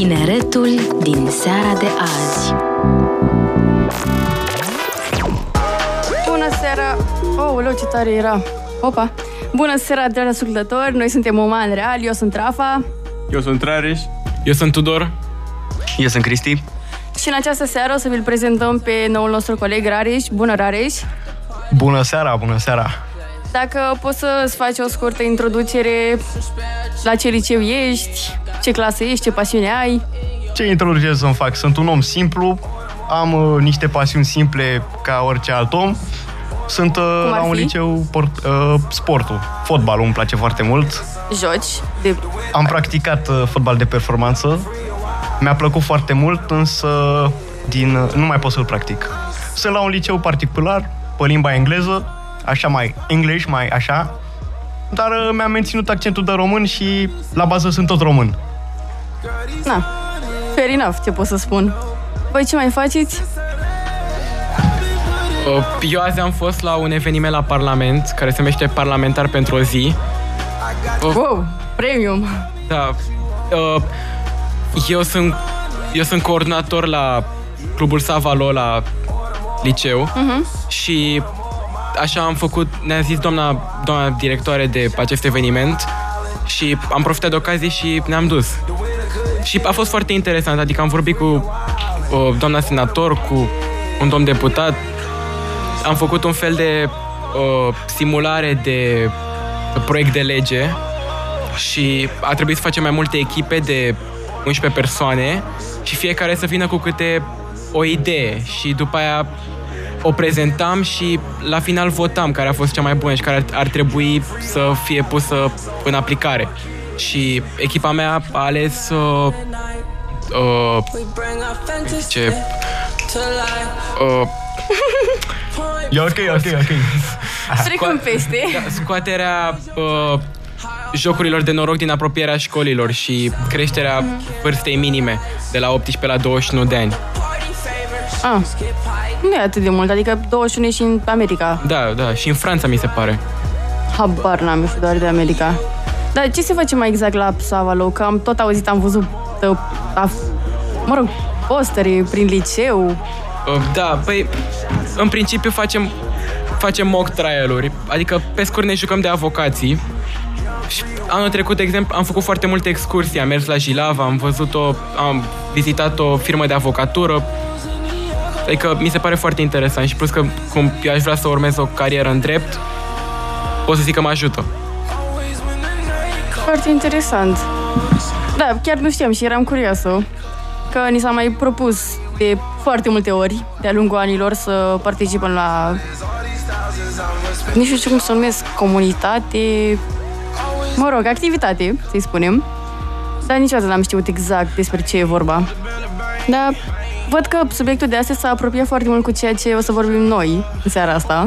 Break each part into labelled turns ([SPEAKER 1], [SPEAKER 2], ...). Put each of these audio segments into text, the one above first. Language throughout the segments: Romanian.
[SPEAKER 1] Tineretul din seara de azi.
[SPEAKER 2] Bună seara! Oh, ce tare era! Opa! Bună seara, dragi ascultători! Noi suntem Oman Real, eu sunt Rafa.
[SPEAKER 3] Eu sunt Rareș.
[SPEAKER 4] Eu sunt Tudor.
[SPEAKER 5] Eu sunt Cristi.
[SPEAKER 2] Și în această seară o să vi-l prezentăm pe noul nostru coleg Rareș. Bună, Rareș!
[SPEAKER 5] Bună seara, bună seara!
[SPEAKER 2] Dacă poți să-ți faci o scurtă introducere la ce liceu ești, ce clasă ești, ce pasiune ai?
[SPEAKER 5] Ce introducere să-mi fac? Sunt un om simplu, am uh, niște pasiuni simple ca orice alt om. Sunt uh, la un
[SPEAKER 2] fi?
[SPEAKER 5] liceu port, uh, sportul, fotbalul îmi place foarte mult.
[SPEAKER 2] Joci? De...
[SPEAKER 5] Am practicat uh, fotbal de performanță. Mi-a plăcut foarte mult, însă din, uh, nu mai pot să-l practic. Sunt la un liceu particular, pe limba engleză, așa mai English, mai așa, dar uh, mi-am menținut accentul de român și la bază sunt tot român.
[SPEAKER 2] Na, fair enough, ce pot să spun. Voi ce mai faceți?
[SPEAKER 4] Uh, Eu azi am fost la un eveniment la Parlament, care se numește Parlamentar pentru o zi.
[SPEAKER 2] Wow, premium!
[SPEAKER 4] Da. uh, Eu sunt, eu sunt coordonator la Clubul Savalo la liceu
[SPEAKER 2] Uh-huh.
[SPEAKER 4] și așa am făcut, ne-a zis doamna, doamna directoare de acest eveniment și am profitat de ocazie și ne-am dus. Și a fost foarte interesant, adică am vorbit cu uh, doamna senator, cu un domn deputat, am făcut un fel de uh, simulare de proiect de lege și a trebuit să facem mai multe echipe de 11 persoane și fiecare să vină cu câte o idee și după aia o prezentam și la final votam care a fost cea mai bună și care ar, ar trebui să fie pusă în aplicare. Și echipa mea a ales uh, uh, ce uh,
[SPEAKER 5] E ok, ok, ok.
[SPEAKER 2] Trecem peste.
[SPEAKER 4] da, scoaterea uh, jocurilor de noroc din apropierea școlilor și creșterea vârstei minime de la 18 la 21 de ani.
[SPEAKER 2] Ah, nu e atât de mult, adică 21 și în America.
[SPEAKER 4] Da, da, și în Franța mi se pare.
[SPEAKER 2] Habar n-am, eu știu doar de America. Dar ce se face mai exact la Savalo? Că am tot auzit, am văzut, uh, a, mă rog, postere prin liceu.
[SPEAKER 4] Uh, Da, păi, în principiu facem, facem mock trial-uri, adică pe scurt ne jucăm de avocații. Și anul trecut, de exemplu, am făcut foarte multe excursii, am mers la Jilava, am văzut o, am vizitat o firmă de avocatură. Adică mi se pare foarte interesant și plus că cum eu aș vrea să urmez o carieră în drept, pot să zic că mă ajută.
[SPEAKER 2] Foarte interesant. Da, chiar nu știam și eram curioasă că ni s-a mai propus de foarte multe ori de-a lungul anilor să participăm la nici nu știu cum să o numesc, comunitate, mă rog, activitate, să-i spunem. Dar niciodată n-am știut exact despre ce e vorba. Dar văd că subiectul de astăzi s-a apropiat foarte mult cu ceea ce o să vorbim noi în seara asta.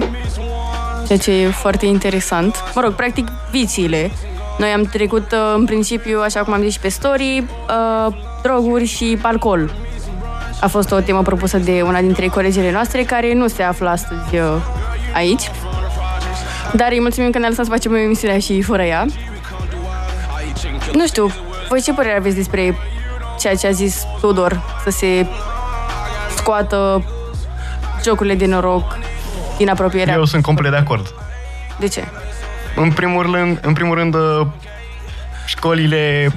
[SPEAKER 2] Ceea ce e foarte interesant. Mă rog, practic, viciile. Noi am trecut, uh, în principiu, așa cum am zis și pe story, uh, droguri și alcool. A fost o temă propusă de una dintre colegele noastre, care nu se află astăzi uh, aici. Dar îi mulțumim că ne-a lăsat să facem emisiunea și fără ea. Nu știu, voi ce părere aveți despre ceea ce a zis Tudor, să se scoată jocurile de noroc din apropierea...
[SPEAKER 5] Eu sunt complet de acord.
[SPEAKER 2] De ce?
[SPEAKER 5] În primul rând, în primul rând uh, școlile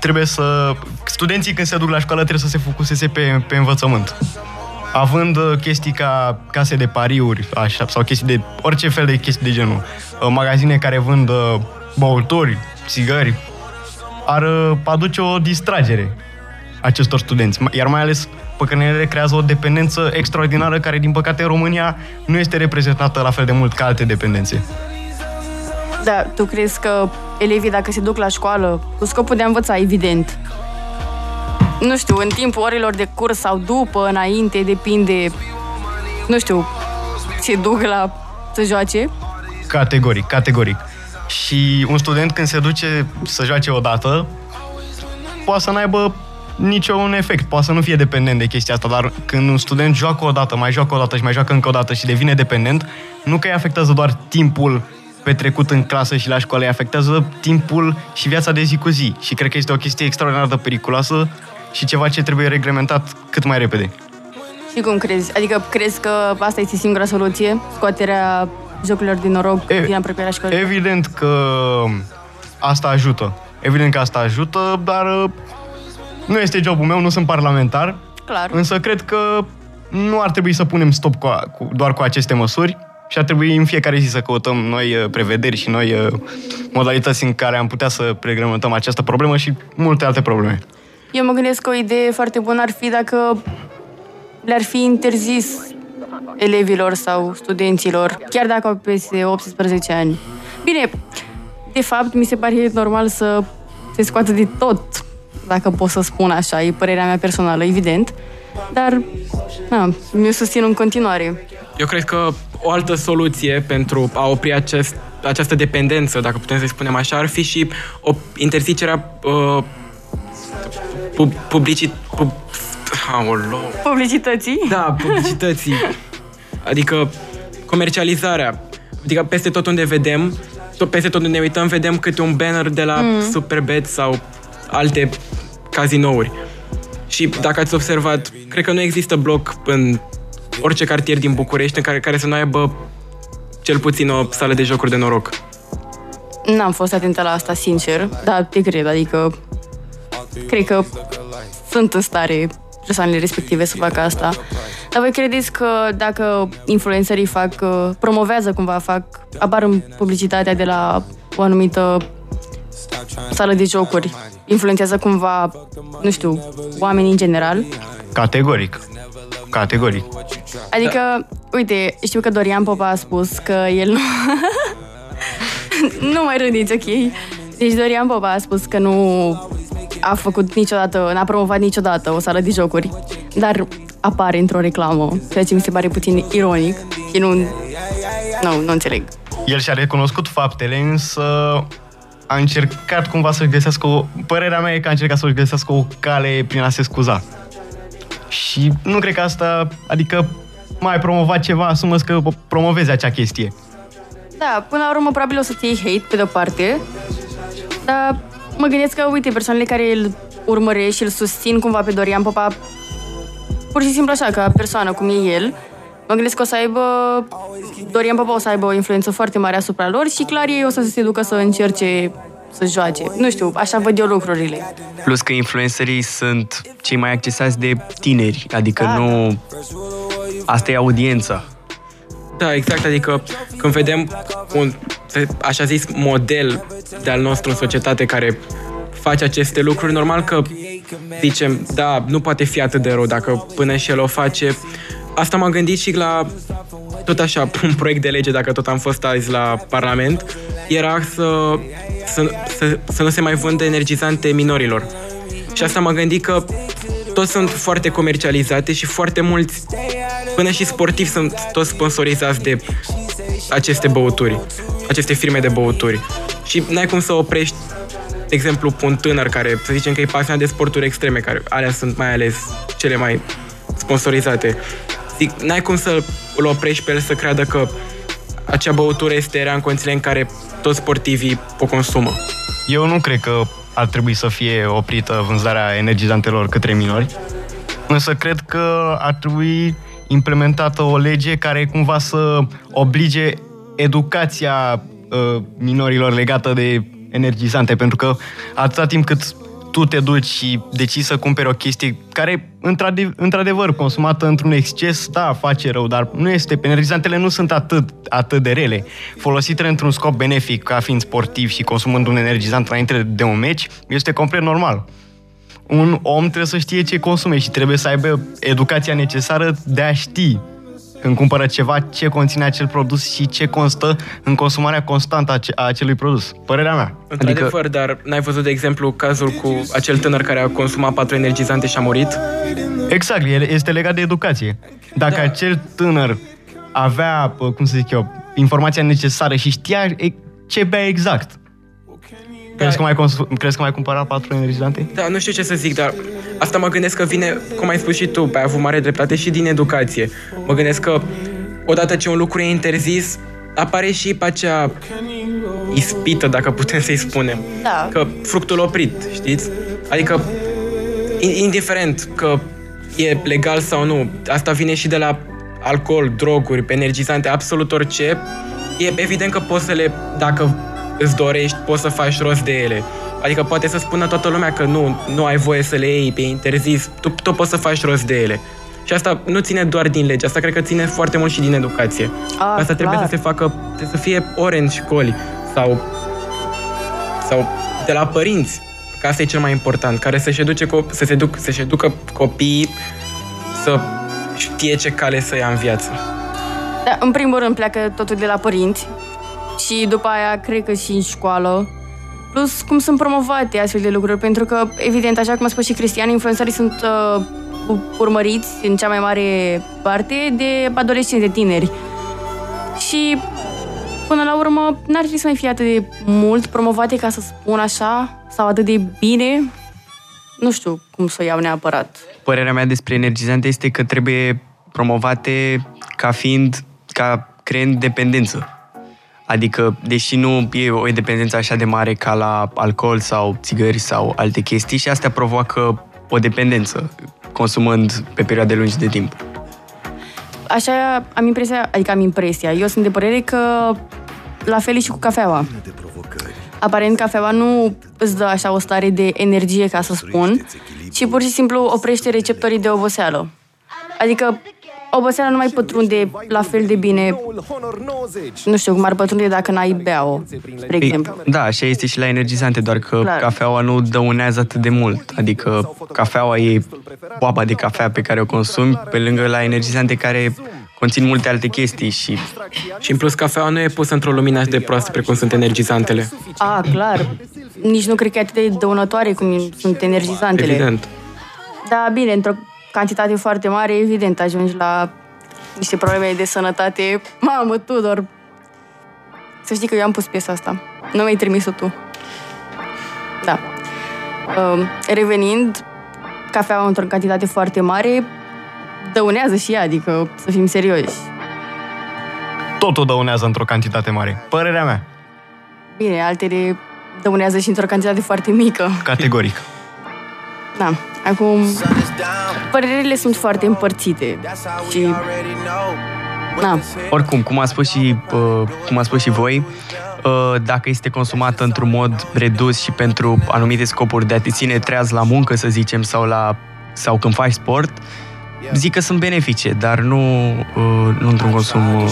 [SPEAKER 5] trebuie să... Studenții când se duc la școală trebuie să se focuseze pe, pe învățământ. Având uh, chestii ca case de pariuri așa, sau chestii de... orice fel de chestii de genul. uh, Magazine care vând uh, băuturi, țigări, ar uh, aduce o distragere acestor studenți. Iar mai ales pe că ne creează o dependență extraordinară care, din păcate, în România nu este reprezentată la fel de mult ca alte dependențe.
[SPEAKER 2] Da, tu crezi că elevii, dacă se duc la școală, cu scopul de a învăța, evident, nu știu, în timpul orelor de curs sau după, înainte, depinde, nu știu, se duc la să joace?
[SPEAKER 5] Categoric, categoric. Și un student când se duce să joace odată, poate să n-aibă niciun efect, poate să nu fie dependent de chestia asta, dar când un student joacă o dată, mai joacă o dată și mai joacă încă o dată și devine dependent, nu că îi afectează doar timpul petrecut în clasă și la școală îi afectează timpul și viața de zi cu zi. Și cred că este o chestie extraordinar de periculoasă și ceva ce trebuie reglementat cât mai repede.
[SPEAKER 2] Și cum crezi? Adică crezi că asta este singura soluție? Scoaterea jocurilor din noroc
[SPEAKER 5] E-
[SPEAKER 2] din apropierea școlii?
[SPEAKER 5] Evident că asta ajută. Evident că asta ajută, dar uh, nu este jobul meu, nu sunt parlamentar,
[SPEAKER 2] Clar.
[SPEAKER 5] însă cred că nu ar trebui să punem stop cu, a, cu doar cu aceste măsuri și ar trebui în fiecare zi să căutăm noi uh, prevederi și noi uh, modalități în care am putea să reglementăm această problemă și multe alte probleme.
[SPEAKER 2] Eu mă gândesc că o idee foarte bună ar fi dacă le-ar fi interzis elevilor sau studenților, chiar dacă au peste 18 ani. Bine, de fapt, mi se pare normal să se scoată de tot, dacă pot să spun așa, e părerea mea personală, evident, dar, na, mi-o susțin în continuare.
[SPEAKER 4] Eu cred că o altă soluție pentru a opri acest, această dependență, dacă putem să-i spunem așa, ar fi și o interzicerea uh, pub, publicit... Pub, aolo,
[SPEAKER 2] Publicității?
[SPEAKER 4] da, publicității. Adică comercializarea. Adică peste tot unde vedem, tot peste tot unde ne uităm, vedem câte un banner de la mm. Superbet sau alte cazinouri. Și dacă ați observat, cred că nu există bloc în orice cartier din București în care, care să nu aibă cel puțin o sală de jocuri de noroc.
[SPEAKER 2] N-am fost atentă la asta, sincer, dar te cred, adică cred că sunt în stare persoanele respective să facă asta. Dar voi credeți că dacă influencerii fac, uh, promovează cumva, fac, apar în publicitatea de la o anumită sală de jocuri, influențează cumva, nu știu, oamenii în general?
[SPEAKER 5] Categoric. Categoric.
[SPEAKER 2] Adică, uite, știu că Dorian Popa a spus că el nu... nu mai râdiți, ok? Deci Dorian Popa a spus că nu a făcut niciodată, n-a promovat niciodată o sală de jocuri, dar apare într-o reclamă, ceea ce mi se pare puțin ironic și nu... Nu, nu înțeleg.
[SPEAKER 5] El și-a recunoscut faptele, însă a încercat cumva să-și găsească o... Părerea mea e că a încercat să-și găsească o cale prin a se scuza. Și nu cred că asta... Adică mai promovat ceva, asumă că promovezi acea chestie.
[SPEAKER 2] Da, până la urmă probabil o să fie hate pe de-o parte, dar mă gândesc că, uite, persoanele care îl urmăresc și îl susțin cumva pe Dorian Popa, pur și simplu așa, ca persoană, cum e el, mă gândesc că o să aibă, Dorian Popa o să aibă o influență foarte mare asupra lor și clar ei o să se ducă să încerce să joace. Nu știu, așa văd eu lucrurile.
[SPEAKER 3] Plus că influencerii sunt cei mai accesați de tineri, adică
[SPEAKER 2] Da.
[SPEAKER 3] nu... Asta e audiența.
[SPEAKER 4] Da, exact, adică când vedem un, așa zis, model de-al nostru în societate care face aceste lucruri, normal că zicem, da, nu poate fi atât de rău dacă până și el o face. Asta m-am gândit și la tot așa, un proiect de lege, dacă tot am fost azi la Parlament, era să, să, să, să nu se mai vândă energizante minorilor. Și asta m-am gândit că toți sunt foarte comercializate și foarte mulți, până și sportivi, sunt toți sponsorizați de aceste băuturi, aceste firme de băuturi. Și n-ai cum să oprești, de exemplu, un tânăr care, să zicem că e pasionat de sporturi extreme, care alea sunt mai ales cele mai sponsorizate. Zic, n-ai cum să îl oprești pe el să creadă că acea băutură este rea în condițiile în care toți sportivii o consumă.
[SPEAKER 5] Eu nu cred că ar trebui să fie oprită vânzarea energizantelor către minori, însă cred că ar trebui implementată o lege care cumva să oblige educația uh, minorilor legată de energizante, pentru că atâta timp cât tu te duci și decizi să cumperi o chestie care, într-ade- într-adevăr, consumată într-un exces, da, face rău, dar nu este. Energizantele nu sunt atât, atât de rele. Folosite într-un scop benefic, ca fiind sportiv și consumând un energizant înainte de un meci, este complet normal. Un om trebuie să știe ce consume și trebuie să aibă educația necesară de a ști când cumpără ceva, ce conține acel produs și ce constă în consumarea constantă a ace- a acelui produs. Părerea mea.
[SPEAKER 4] Într-adevăr, adică... dar n-ai văzut, de exemplu, cazul cu acel tânăr care a consumat patru energizante și a murit?
[SPEAKER 5] Exact, el este legat de educație. Dacă
[SPEAKER 4] Da.
[SPEAKER 5] da. acel tânăr avea, pă, cum să zic eu, informația necesară și știa e, ce bea exact, crezi, că mai consum, crezi că mai cumpăra patru energizante?
[SPEAKER 4] Da, nu știu ce să zic, dar asta mă gândesc că vine, cum ai spus și tu, pe ai avut mare dreptate și din educație. Mă gândesc că odată ce un lucru e interzis, apare și pe acea ispită, dacă putem să-i spunem.
[SPEAKER 2] Da.
[SPEAKER 4] Că fructul oprit, știți? Adică, in- indiferent că e legal sau nu, asta vine și de la alcool, droguri, energizante, absolut orice, e evident că poți să le, dacă îți dorești, poți să faci rost de ele. Adică poate să spună toată lumea că nu, nu ai voie să le iei, pe interzis, tu, tu poți să faci rost de ele. Și asta nu ține doar din lege, asta cred că ține foarte mult și din educație.
[SPEAKER 2] A,
[SPEAKER 4] asta trebuie
[SPEAKER 2] clar.
[SPEAKER 4] să se facă, trebuie să fie ore în școli sau, sau de la părinți, că asta e cel mai important, care să-și educe, co- să se duc, să-și educă copiii să știe ce cale să ia în viață.
[SPEAKER 2] Da, în primul rând pleacă totul de la părinți și după aia cred că și în școală. Plus cum sunt promovate astfel de lucruri, pentru că, evident, așa cum a spus și Cristian, influențarii sunt uh, urmăriți în cea mai mare parte de adolescenți, de tineri. Și până la urmă n-ar trebui să mai fie atât de mult promovate, ca să spun așa, sau atât de bine. Nu știu cum să o iau neapărat.
[SPEAKER 3] Părerea mea despre energizante este că trebuie promovate ca fiind, ca creând dependență. Adică, deși nu e o dependență așa de mare ca la alcool sau țigări sau alte chestii, și astea provoacă o dependență, consumând pe perioade lungi de timp.
[SPEAKER 2] Așa am impresia, adică am impresia, eu sunt de părere că la fel e și cu cafeaua. Aparent cafeaua nu îți dă așa o stare de energie, ca să spun, ci pur și simplu oprește receptorii de oboseală. Adică oboseala nu mai pătrunde la fel de bine, nu știu cum ar pătrunde dacă n-ai bea-o, spre exemplu.
[SPEAKER 3] Da, așa este și la energizante, doar că
[SPEAKER 2] Clar.
[SPEAKER 3] cafeaua nu dăunează atât de mult. Adică cafeaua e boaba de cafea pe care o consumi, pe lângă la energizante care conțin multe alte chestii și
[SPEAKER 4] Și în plus, cafeaua nu e pusă într-o lumină așa de proastă precum sunt energizantele.
[SPEAKER 2] A, clar. Nici nu cred că e atât de dăunătoare cum sunt energizantele.
[SPEAKER 4] Evident.
[SPEAKER 2] Da, bine, într-o cantitate foarte mare, evident, ajungi la niște probleme de sănătate. Mamă, Tudor! Să știi că eu am pus piesa asta. Nu mi-ai trimis-o tu. Da. Um, revenind, cafeaua într-o cantitate foarte mare dăunează și ea, adică să fim serioși.
[SPEAKER 5] Totul dăunează într-o cantitate mare. Părerea mea.
[SPEAKER 2] Bine, altele dăunează și într-o cantitate foarte mică.
[SPEAKER 5] Categoric.
[SPEAKER 2] Da. Acum, părerile sunt foarte împărțite și... Da.
[SPEAKER 3] Oricum, cum a spus și, uh, cum a spus și voi, uh, dacă este consumată într-un mod redus și pentru anumite scopuri de a te ține treaz la muncă, să zicem, sau, la, sau când faci sport, zic că sunt benefice, dar nu, uh, nu într-un consum uh,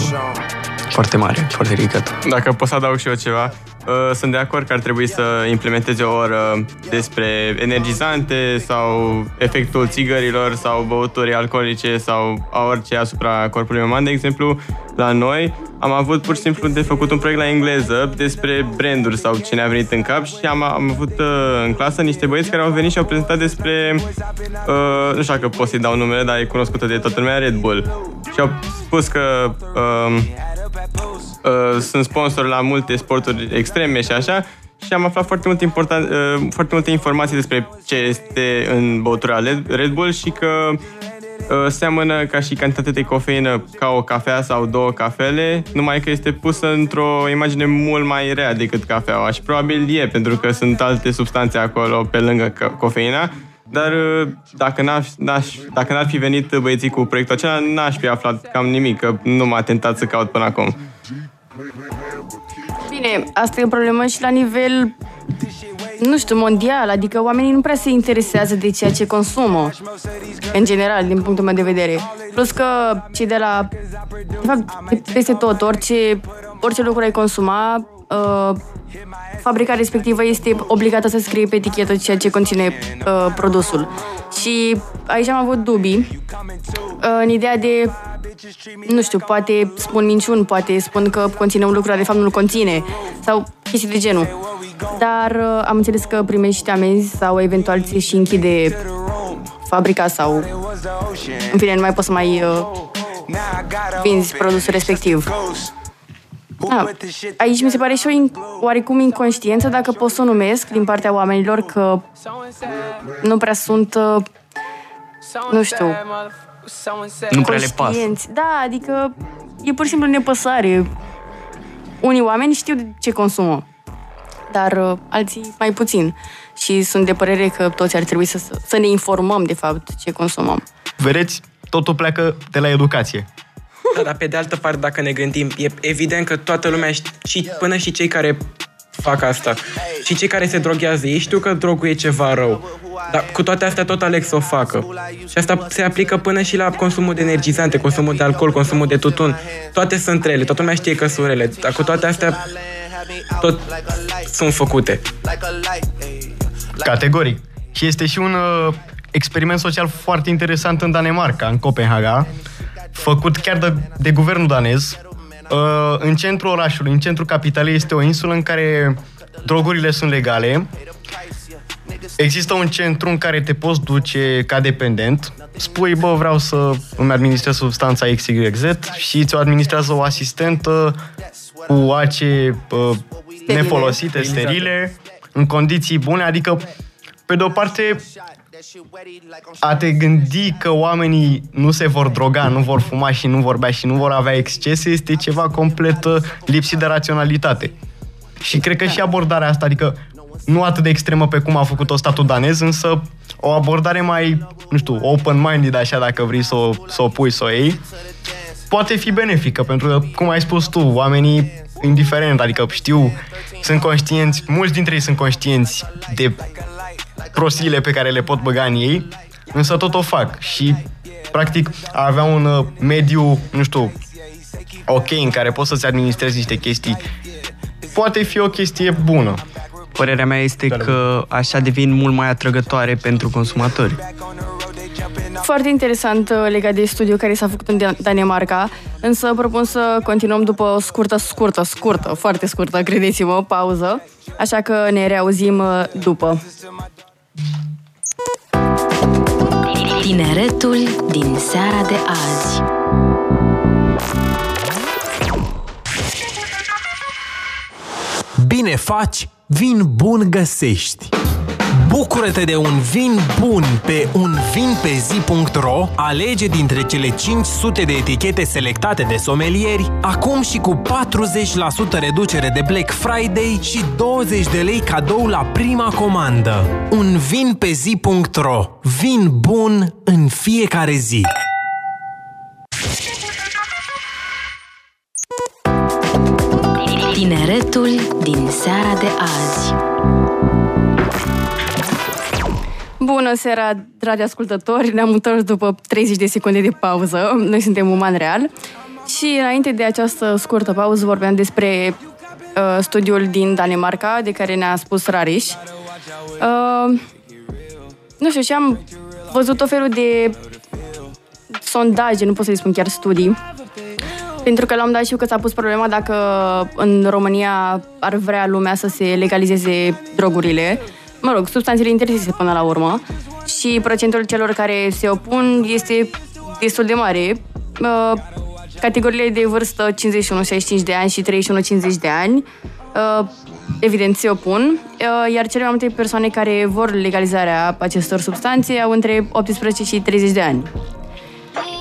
[SPEAKER 3] foarte mare, foarte ridicat.
[SPEAKER 6] Dacă pot să adaug și eu ceva, uh, sunt de acord că ar trebui să implementeze o oră despre energizante sau efectul țigărilor sau băuturi alcoolice sau a orice asupra corpului uman. De exemplu, la noi am avut pur și simplu de făcut un proiect la engleză despre branduri sau ce ne-a venit în cap și am, am avut uh, în clasă niște băieți care au venit și au prezentat despre, uh, nu știu dacă pot să-i dau numele, dar e cunoscută de toată lumea, Red Bull. Și au spus că uh, uh, sunt sponsor la multe sporturi extreme și așa și am aflat foarte multe, important, uh, foarte multe informații despre ce este în băutura Red- Red Bull și că uh, seamănă ca și cantitate de cofeină ca o cafea sau două cafele, numai că este pusă într-o imagine mult mai rea decât cafeaua și probabil e, pentru că sunt alte substanțe acolo pe lângă ca- cofeina, dar uh, dacă, n-aș, n-aș, dacă n-ar fi venit băieții cu proiectul acela, n-aș fi aflat cam nimic, că nu m-a tentat să caut până acum.
[SPEAKER 2] Bine, asta e o problemă și la nivel, nu știu, mondial. Adică oamenii nu prea se interesează de ceea ce consumă, în general, din punctul meu de vedere. Plus că cei de la, de fapt, de peste tot, orice, orice lucru ai consuma, uh, fabrica respectivă este obligată să scrie pe etichetă ceea ce conține uh, produsul. Și aici am avut dubii uh, în ideea de nu știu, poate spun minciuni, poate spun că conține un lucru, dar de fapt nu-l conține, sau chestii de genul. Dar uh, am înțeles că primești amenzi sau eventual ți și închide fabrica sau... În fine, nu mai poți să mai uh, vinzi produsul respectiv. Da. Aici mi se pare și o in- oarecum inconștiență, dacă pot să o numesc, din partea oamenilor, că nu prea sunt, uh, nu știu,
[SPEAKER 3] Nu prea le pasă.
[SPEAKER 2] conștienți. Da, adică e pur și simplu nepăsare. Unii oameni știu de ce consumă. dar uh, alții mai puțin. Și sunt de părere că toți ar trebui să, să ne informăm, de fapt, ce consumăm.
[SPEAKER 5] Vedeți, totul pleacă de la educație.
[SPEAKER 4] Da, dar pe de altă parte, dacă ne gândim, e evident că toată lumea, ști- și până și cei care fac asta, și cei care se droghează, ei știu că drogul e ceva rău. Dar cu toate astea tot aleg să o facă. Și asta se aplică până și la consumul de energizante, consumul de alcool, consumul de tutun. Toate sunt rele, toată lumea știe că sunt rele. Dar cu toate astea tot sunt făcute.
[SPEAKER 5] Categoric. Și este și un uh, experiment social foarte interesant în Danemarca, în Copenhaga, făcut chiar de, de guvernul danez. Uh, în centrul orașului, în centrul capitalei, este o insulă în care drogurile sunt legale. Există un centru în care te poți duce ca dependent. Spui, bă, vreau să îmi administrez substanța XYZ și ți-o administrează o asistentă cu ace uh, nefolosite, sterile, în condiții bune, adică pe de o parte a te gândi că oamenii nu se vor droga, nu vor fuma și nu vor bea și nu vor avea excese este ceva complet uh, lipsit de raționalitate. Și cred că și abordarea asta, adică nu atât de extremă pe cum a făcut-o statul danez, însă o abordare mai, nu știu, open-minded, așa, dacă vrei să o, să o pui, să o iei, poate fi benefică, pentru că, cum ai spus tu, oamenii, indiferent, adică știu, sunt conștienți, mulți dintre ei sunt conștienți de prostiile pe care le pot băga în ei, însă tot o fac și, practic, a avea un uh, mediu, nu știu, ok, în care poți să-ți administrezi niște chestii, poate fi o chestie bună.
[SPEAKER 3] Părerea mea este că așa devin mult mai atrăgătoare pentru consumatori.
[SPEAKER 2] Foarte interesant uh, legat de studiul care s-a făcut în Dan- Danemarca, însă propun să continuăm după o scurtă, scurtă, scurtă, foarte scurtă, credeți-mă, pauză, așa că ne reauzim uh, după.
[SPEAKER 1] Tineretul din seara de azi.
[SPEAKER 7] Bine faci, vin bun găsești. Bucură-te de un vin bun pe unvinpezi.ro Alege dintre cele 500 de etichete selectate de somelieri. Acum și cu 40% reducere de Black Friday și 20 de lei cadou la prima comandă. Unvinpezi.ro Vin bun în fiecare zi.
[SPEAKER 1] Tineretul din seara de azi.
[SPEAKER 2] Bună seara, dragi ascultători! Ne-am întors după 30 de secunde de pauză. Noi suntem Uman Real. Și înainte de această scurtă pauză vorbeam despre uh, studiul din Danemarca, de care ne-a spus Rariș. Uh, nu știu, și am văzut o felul de sondaje, nu pot să-i spun chiar studii, pentru că la un dat știu că s-a pus problema dacă în România ar vrea lumea să se legalizeze drogurile, mă rog, substanțele interzise până la urmă, și procentul celor care se opun este destul de mare. Uh, Categoriile de vârstă 51-65 de ani și 31-50 de ani uh, evident se opun, uh, iar cele mai multe persoane care vor legalizarea acestor substanțe au între 18 și 30 de ani.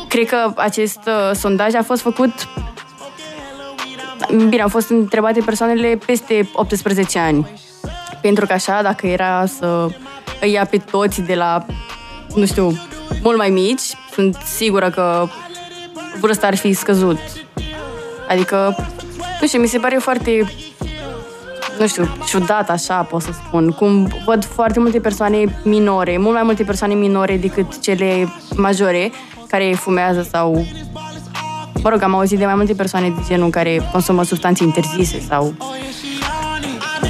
[SPEAKER 2] Cred că acest uh, sondaj a fost făcut Bine, au fost întrebate persoanele peste 18 ani. Pentru că așa, dacă era să îi ia pe toți de la, nu știu, mult mai mici, sunt sigură că vârsta ar fi scăzut. Adică, nu știu, mi se pare foarte, nu știu, ciudat așa, pot să spun. Cum văd foarte multe persoane minore, mult mai multe persoane minore decât cele majore, care fumează sau Mă rog, am auzit de mai multe persoane de genul care consumă substanțe interzise sau...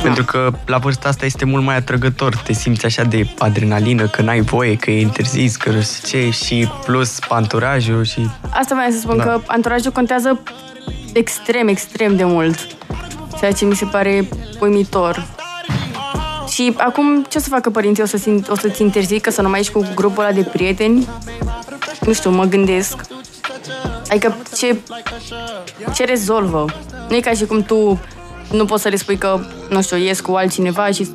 [SPEAKER 3] Pentru că la vârsta asta este mult mai atrăgător. Te simți așa de adrenalină, că n-ai voie, că e interzis, că nu știu ce, și plus anturajul și...
[SPEAKER 2] Asta vreau să spun,
[SPEAKER 3] Da.
[SPEAKER 2] că anturajul contează extrem, extrem de mult. Ceea ce mi se pare uimitor. Și acum, ce o să facă părinții? O, să, o să-ți interzică să nu mai ești cu grupul ăla de prieteni? Nu știu, mă gândesc. Adică ce, ce rezolvă? Nu e ca și cum tu nu poți să le spui că, nu știu, ies cu altcineva și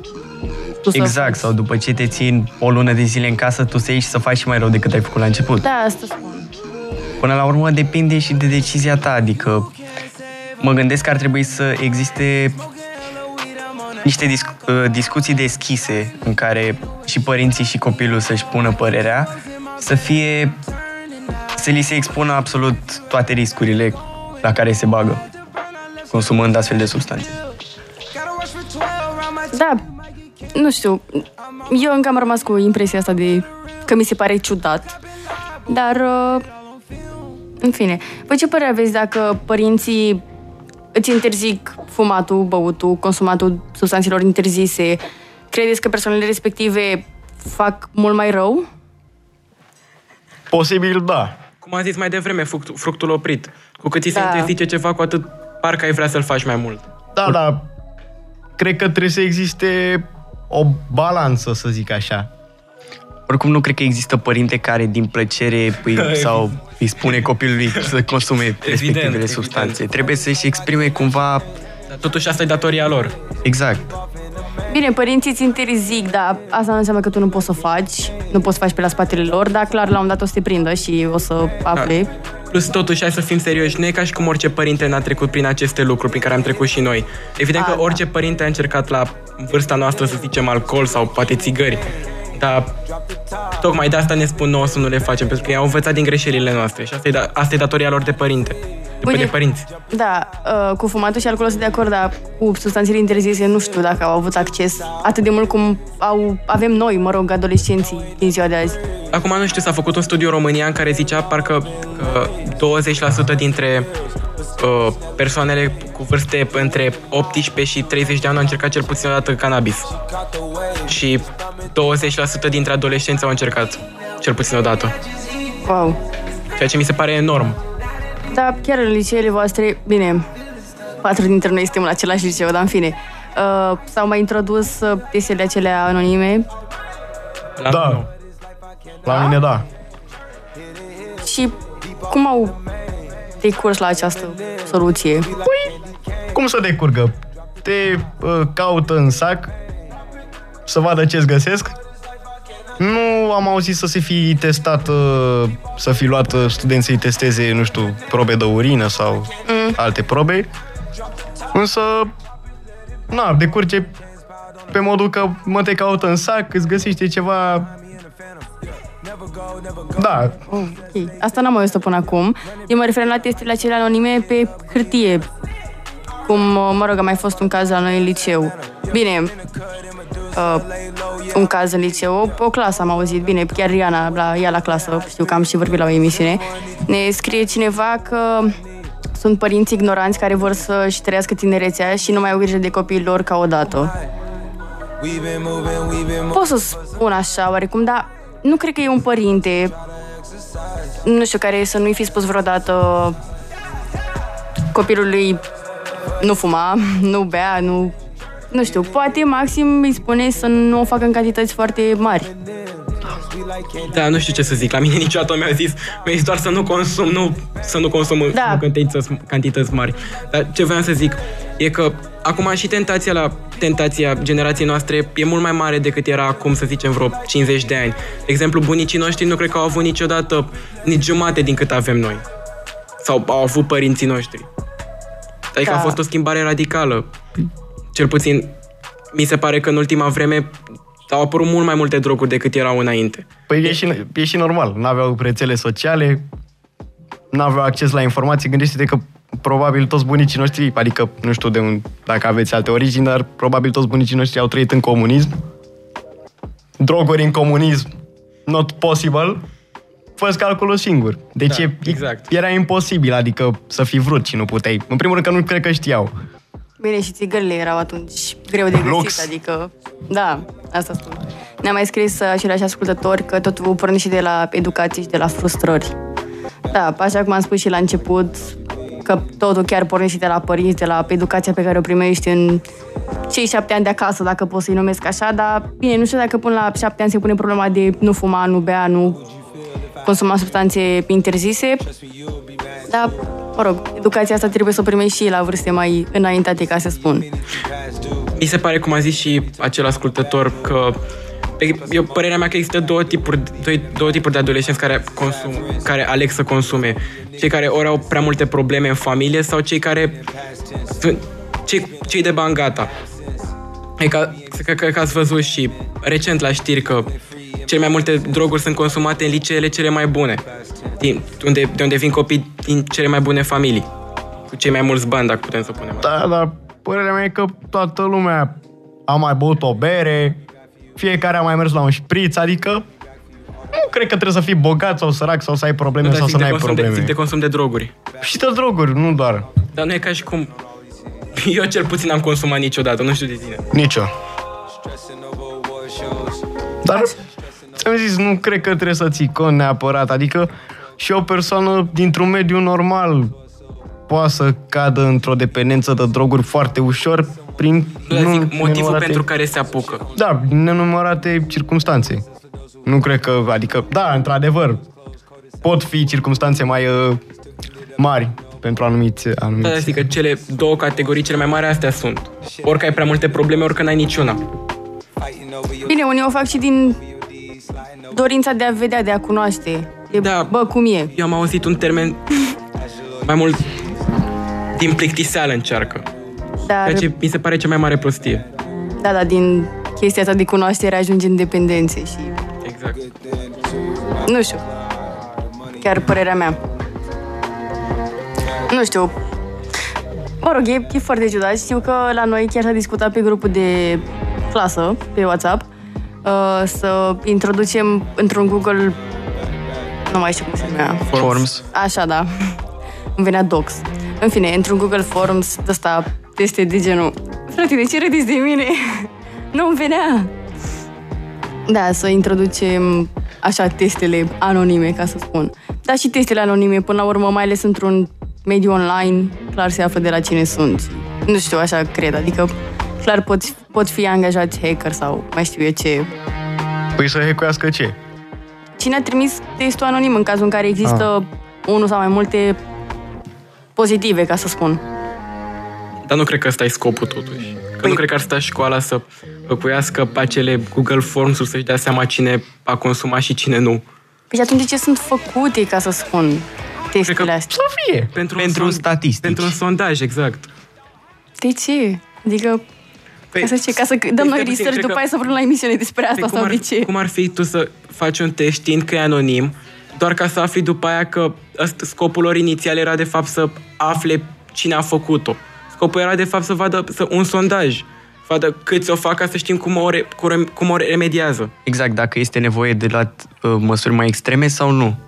[SPEAKER 2] tu să...
[SPEAKER 3] Exact, sau după ce te țin o lună de zile în casă, tu să ieși și să faci și mai rău decât ai făcut la început.
[SPEAKER 2] Da, asta spun.
[SPEAKER 3] Până la urmă depinde și de decizia ta, adică mă gândesc că ar trebui să existe niște discu- uh, discuții deschise în care și părinții și copilul să-și pună părerea, să fie să li se expună absolut toate riscurile la care se bagă consumând astfel de substanțe.
[SPEAKER 2] Da, nu știu. Eu încă am rămas cu impresia asta de că mi se pare ciudat. Dar, uh, în fine. Voi ce părere aveți dacă părinții îți interzic fumatul, băutul, consumatul substanțelor interzise? Credeți că persoanele respective fac mult mai rău?
[SPEAKER 5] Posibil, da.
[SPEAKER 4] Cum am zis mai devreme, fructul, fructul oprit. Cu cât ți se
[SPEAKER 2] Da.
[SPEAKER 4] interzice ceva, cu atât parcă ai vrea să-l faci mai mult.
[SPEAKER 5] Da, da. Cred că trebuie să existe o balanță, să zic așa.
[SPEAKER 3] Oricum nu cred că există părinte care din plăcere îi, sau îi spune copilului să consume respectivele
[SPEAKER 4] evident.
[SPEAKER 3] substanțe. Trebuie să-și exprime cumva
[SPEAKER 4] Dar totuși asta e datoria lor.
[SPEAKER 3] exact.
[SPEAKER 2] Bine, părinții îți interzic, dar asta nu înseamnă că tu nu poți să faci, nu poți să faci pe la spatele lor, dar clar la un dat o să te prindă și o să afle.
[SPEAKER 4] Plus, totuși, hai să fim serioși, nu e ca și cum orice părinte n-a trecut prin aceste lucruri prin care am trecut și noi. Evident
[SPEAKER 2] A,
[SPEAKER 4] că
[SPEAKER 2] da.
[SPEAKER 4] orice părinte a încercat la vârsta noastră, să zicem, alcool sau poate țigări. Dar tocmai de asta ne spun nouă să nu le facem, pentru că ei au învățat din greșelile noastre și asta e, da, asta e datoria lor de părinte. De,
[SPEAKER 2] Uite,
[SPEAKER 4] de părinți.
[SPEAKER 2] Da, uh, cu fumatul și alcoolul sunt de acord, dar cu substanțele interzise nu știu dacă au avut acces atât de mult cum au, avem noi, mă rog, adolescenții din ziua de azi.
[SPEAKER 4] Acum nu știu, s-a făcut un studiu în România în care zicea parcă că 20% dintre uh, persoanele cu vârste între 18 și 30 de ani au încercat cel puțin o dată cannabis. Și 20% dintre adolescenți au încercat cel puțin o dată.
[SPEAKER 2] Wow.
[SPEAKER 4] Ceea ce mi se pare enorm.
[SPEAKER 2] Da, chiar în liceele voastre, bine, patru dintre noi suntem la același liceu, dar în fine, uh, s-au mai introdus uh, testele acelea anonime
[SPEAKER 4] La
[SPEAKER 5] Da.
[SPEAKER 4] nu.
[SPEAKER 5] La mine, da.
[SPEAKER 2] și cum au decurs la această soluție?
[SPEAKER 5] Cum să decurgă? Te uh, caută în sac să vadă ce-ți găsesc. Nu am auzit să se fi testat, uh, să fi luat uh, studenții să-i testeze, nu știu, probe de urină sau mm. alte probe. Însă, na, decurge pe modul că mă te caută în sac, îți găsește ceva... Da,
[SPEAKER 2] Oh, ok. Asta n-am mai auzit până acum. Eu mă refer la testele acelea anonime pe hârtie. Cum, uh, mă rog, a mai fost un caz la noi în liceu. Bine, uh, un caz în liceu, o clasă am auzit, bine, chiar Riana, la, ea la clasă, știu că am și vorbit la o emisiune, ne scrie cineva că sunt părinți ignoranți care vor să-și trăiască tinerețea și nu mai au grijă de copiii lor ca odată. Pot să spun așa, oarecum, dar nu cred că e un părinte, nu știu, care să nu-i fi spus vreodată copilului nu fuma, nu bea, nu... Nu știu, poate maxim îi spune să nu o facă în cantități foarte mari.
[SPEAKER 4] Da, nu știu ce să zic. La mine niciodată mi-a zis, mi-a zis doar să nu consum, nu, să nu consum
[SPEAKER 2] Da.
[SPEAKER 4] în cantități, cantități mari. Dar ce vreau să zic e că acum și tentația la tentația generației noastre e mult mai mare decât era acum, să zicem, vreo 50 de ani. De exemplu, bunicii noștri nu cred că au avut niciodată nici jumate din cât avem noi. Sau au avut părinții noștri. Adică
[SPEAKER 2] Da.
[SPEAKER 4] a fost o schimbare radicală. Cel puțin, mi se pare că în ultima vreme au apărut mult mai multe droguri decât erau înainte.
[SPEAKER 5] Păi e și, e și normal. N-aveau rețele sociale, n-aveau acces la informații. Gândește-te că probabil toți bunicii noștri, adică nu știu de un, dacă aveți alte origini, dar probabil toți bunicii noștri au trăit în comunism. Droguri în comunism, not possible. Fă calculul singur. Deci
[SPEAKER 4] Da,
[SPEAKER 5] e,
[SPEAKER 4] exact.
[SPEAKER 5] era imposibil, adică să fi vrut și nu puteai. În primul rând că nu cred că știau.
[SPEAKER 2] Bine, și țigările erau atunci greu de găsit,
[SPEAKER 5] Lux.
[SPEAKER 2] adică... Da, asta spun. Ne-a mai scris uh, același ascultători că totul pornește de la educație și de la frustrări. Da, așa cum am spus și la început, că totul chiar pornește de la părinți, de la educația pe care o primești în cei șapte ani de acasă, dacă pot să-i numesc așa, dar bine, nu știu dacă până la șapte ani se pune problema de nu fuma, nu bea, nu consuma substanțe interzise, dar, mă rog, educația asta trebuie să o primești și la vârste mai înaintate, ca să spun.
[SPEAKER 4] Mi se pare, cum a zis și acel ascultător, că eu, părerea mea că există două tipuri, doi, două tipuri de adolescenți care, consum, care aleg să consume. Cei care ori au prea multe probleme în familie sau cei care sunt cei, cei de bani gata. E ca, cred că, că ați văzut și recent la știri că cele mai multe droguri sunt consumate în liceele cele mai bune, din, unde, de unde vin copii din cele mai bune familii, cu cei mai mulți bani, dacă putem să punem așa.
[SPEAKER 5] Da, dar părerea mea e că toată lumea a mai băut o bere, fiecare a mai mers la un șpriț, adică nu cred că trebuie să fii bogat sau sărac sau să ai probleme
[SPEAKER 4] Dar
[SPEAKER 5] sau
[SPEAKER 4] zic
[SPEAKER 5] să nu
[SPEAKER 4] de,
[SPEAKER 5] ai
[SPEAKER 4] consum de,
[SPEAKER 5] probleme.
[SPEAKER 4] zic de consum de droguri.
[SPEAKER 5] Și de droguri, nu doar.
[SPEAKER 4] Dar nu e ca și cum... Eu cel puțin am consumat niciodată, nu știu de tine.
[SPEAKER 5] Nici eu. Dar, ți-am zis, nu cred că trebuie să ții cont neapărat. Adică și o persoană dintr-un mediu normal poate să cadă într-o dependență de droguri foarte ușor prin
[SPEAKER 4] Nu, dar zic motivul
[SPEAKER 5] nenumărate-
[SPEAKER 4] pentru care se apucă.
[SPEAKER 5] Da, din nenumărate circunstanțe. Nu cred că, adică, da, într-adevăr, pot fi circunstanțe mai uh, mari pentru anumiți,
[SPEAKER 4] Da,
[SPEAKER 5] anumiți.
[SPEAKER 4] zic că cele două categorii cele mai mari astea sunt. Orică ai prea multe probleme, orică n-ai niciuna.
[SPEAKER 2] Bine, unii o fac și din dorința de a vedea, de a cunoaște. De,
[SPEAKER 4] Da.
[SPEAKER 2] Bă, cum e?
[SPEAKER 4] Eu am auzit un termen mai mult din plictiseală încearcă.
[SPEAKER 2] Dar,
[SPEAKER 4] Ceea ce mi se pare cea mai mare prostie.
[SPEAKER 2] da, da, din chestia asta de cunoaștere ajunge în dependențe și
[SPEAKER 4] Exact.
[SPEAKER 2] nu știu. Chiar părerea mea. Nu știu. Mă rog, e, e foarte ciudat. Știu că la noi chiar s-a discutat pe grupul de clasă, pe WhatsApp, uh, să introducem într-un Google... Nu mai știu cum se numea.
[SPEAKER 3] Forms.
[SPEAKER 2] Așa, da. Îmi venea Docs. În fine, într-un Google Forms ăsta teste de genul Frate, de ce râdeți de mine? Nu-mi venea. Da, să introducem așa testele anonime, ca să spun. Dar și testele anonime, până la urmă, mai ales într-un mediu online, clar se află de la cine sunt. Nu știu, așa cred, adică clar pot, pot fi angajați hacker sau mai știu eu ce.
[SPEAKER 5] Păi să hecuiască ce?
[SPEAKER 2] Cine a trimis testul anonim în cazul în care există unul sau mai multe pozitive, ca să spun.
[SPEAKER 4] Dar nu cred că ăsta e scopul totuși. Că
[SPEAKER 2] Păi-
[SPEAKER 4] nu cred că ar sta școala să locuiască pe acele Google Forms-uri să-și dea seama cine a consumat și cine nu.
[SPEAKER 2] Păi și atunci de ce sunt făcute, ca să spun, testele astea?
[SPEAKER 5] Să fie.
[SPEAKER 4] Pentru,
[SPEAKER 3] Pentru
[SPEAKER 4] un
[SPEAKER 3] statistici.
[SPEAKER 4] Pentru un sondaj, exact.
[SPEAKER 2] De ce? Adică,
[SPEAKER 4] Păi,
[SPEAKER 2] ca să, ce, ca să dăm noi
[SPEAKER 4] puțin,
[SPEAKER 2] research,
[SPEAKER 4] cred
[SPEAKER 2] după
[SPEAKER 4] că-
[SPEAKER 2] aia să vrem la emisiune despre asta
[SPEAKER 4] Păi cum,
[SPEAKER 2] sau
[SPEAKER 4] ar,
[SPEAKER 2] de ce?
[SPEAKER 4] cum ar fi tu să faci un test știind că e anonim, doar ca să afli după aia că ăst- scopul lor inițial era de fapt să afle cine a făcut-o. Scopul era de fapt să vadă să, un sondaj, vadă câți o fac ca să știm cum o, re, cum o- cum o remediază.
[SPEAKER 3] Exact, dacă este nevoie de luat uh, măsuri mai extreme sau nu.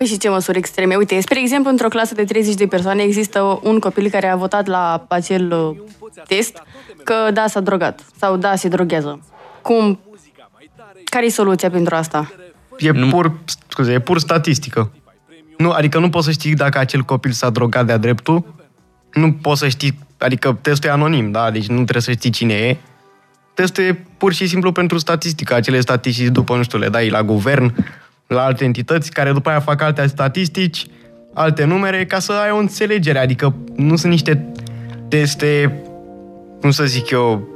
[SPEAKER 2] Păi și ce măsuri extreme? Uite, spre exemplu, într-o clasă de 30 de persoane există un copil care a votat la acel uh, test că da, s-a drogat sau da, se droghează. Cum? Care e soluția pentru asta?
[SPEAKER 5] E pur, scuze, e pur statistică. Nu, adică nu poți să știi dacă acel copil s-a drogat de-a dreptul. Nu poți să știi, adică testul e anonim, da? Deci nu trebuie să știi cine e. Testul e pur și simplu pentru statistică. Acele statistici după, nu știu, le dai la guvern, la alte entități, care după aia fac alte statistici, alte numere, ca să ai o înțelegere. Adică nu sunt niște teste, cum să zic eu,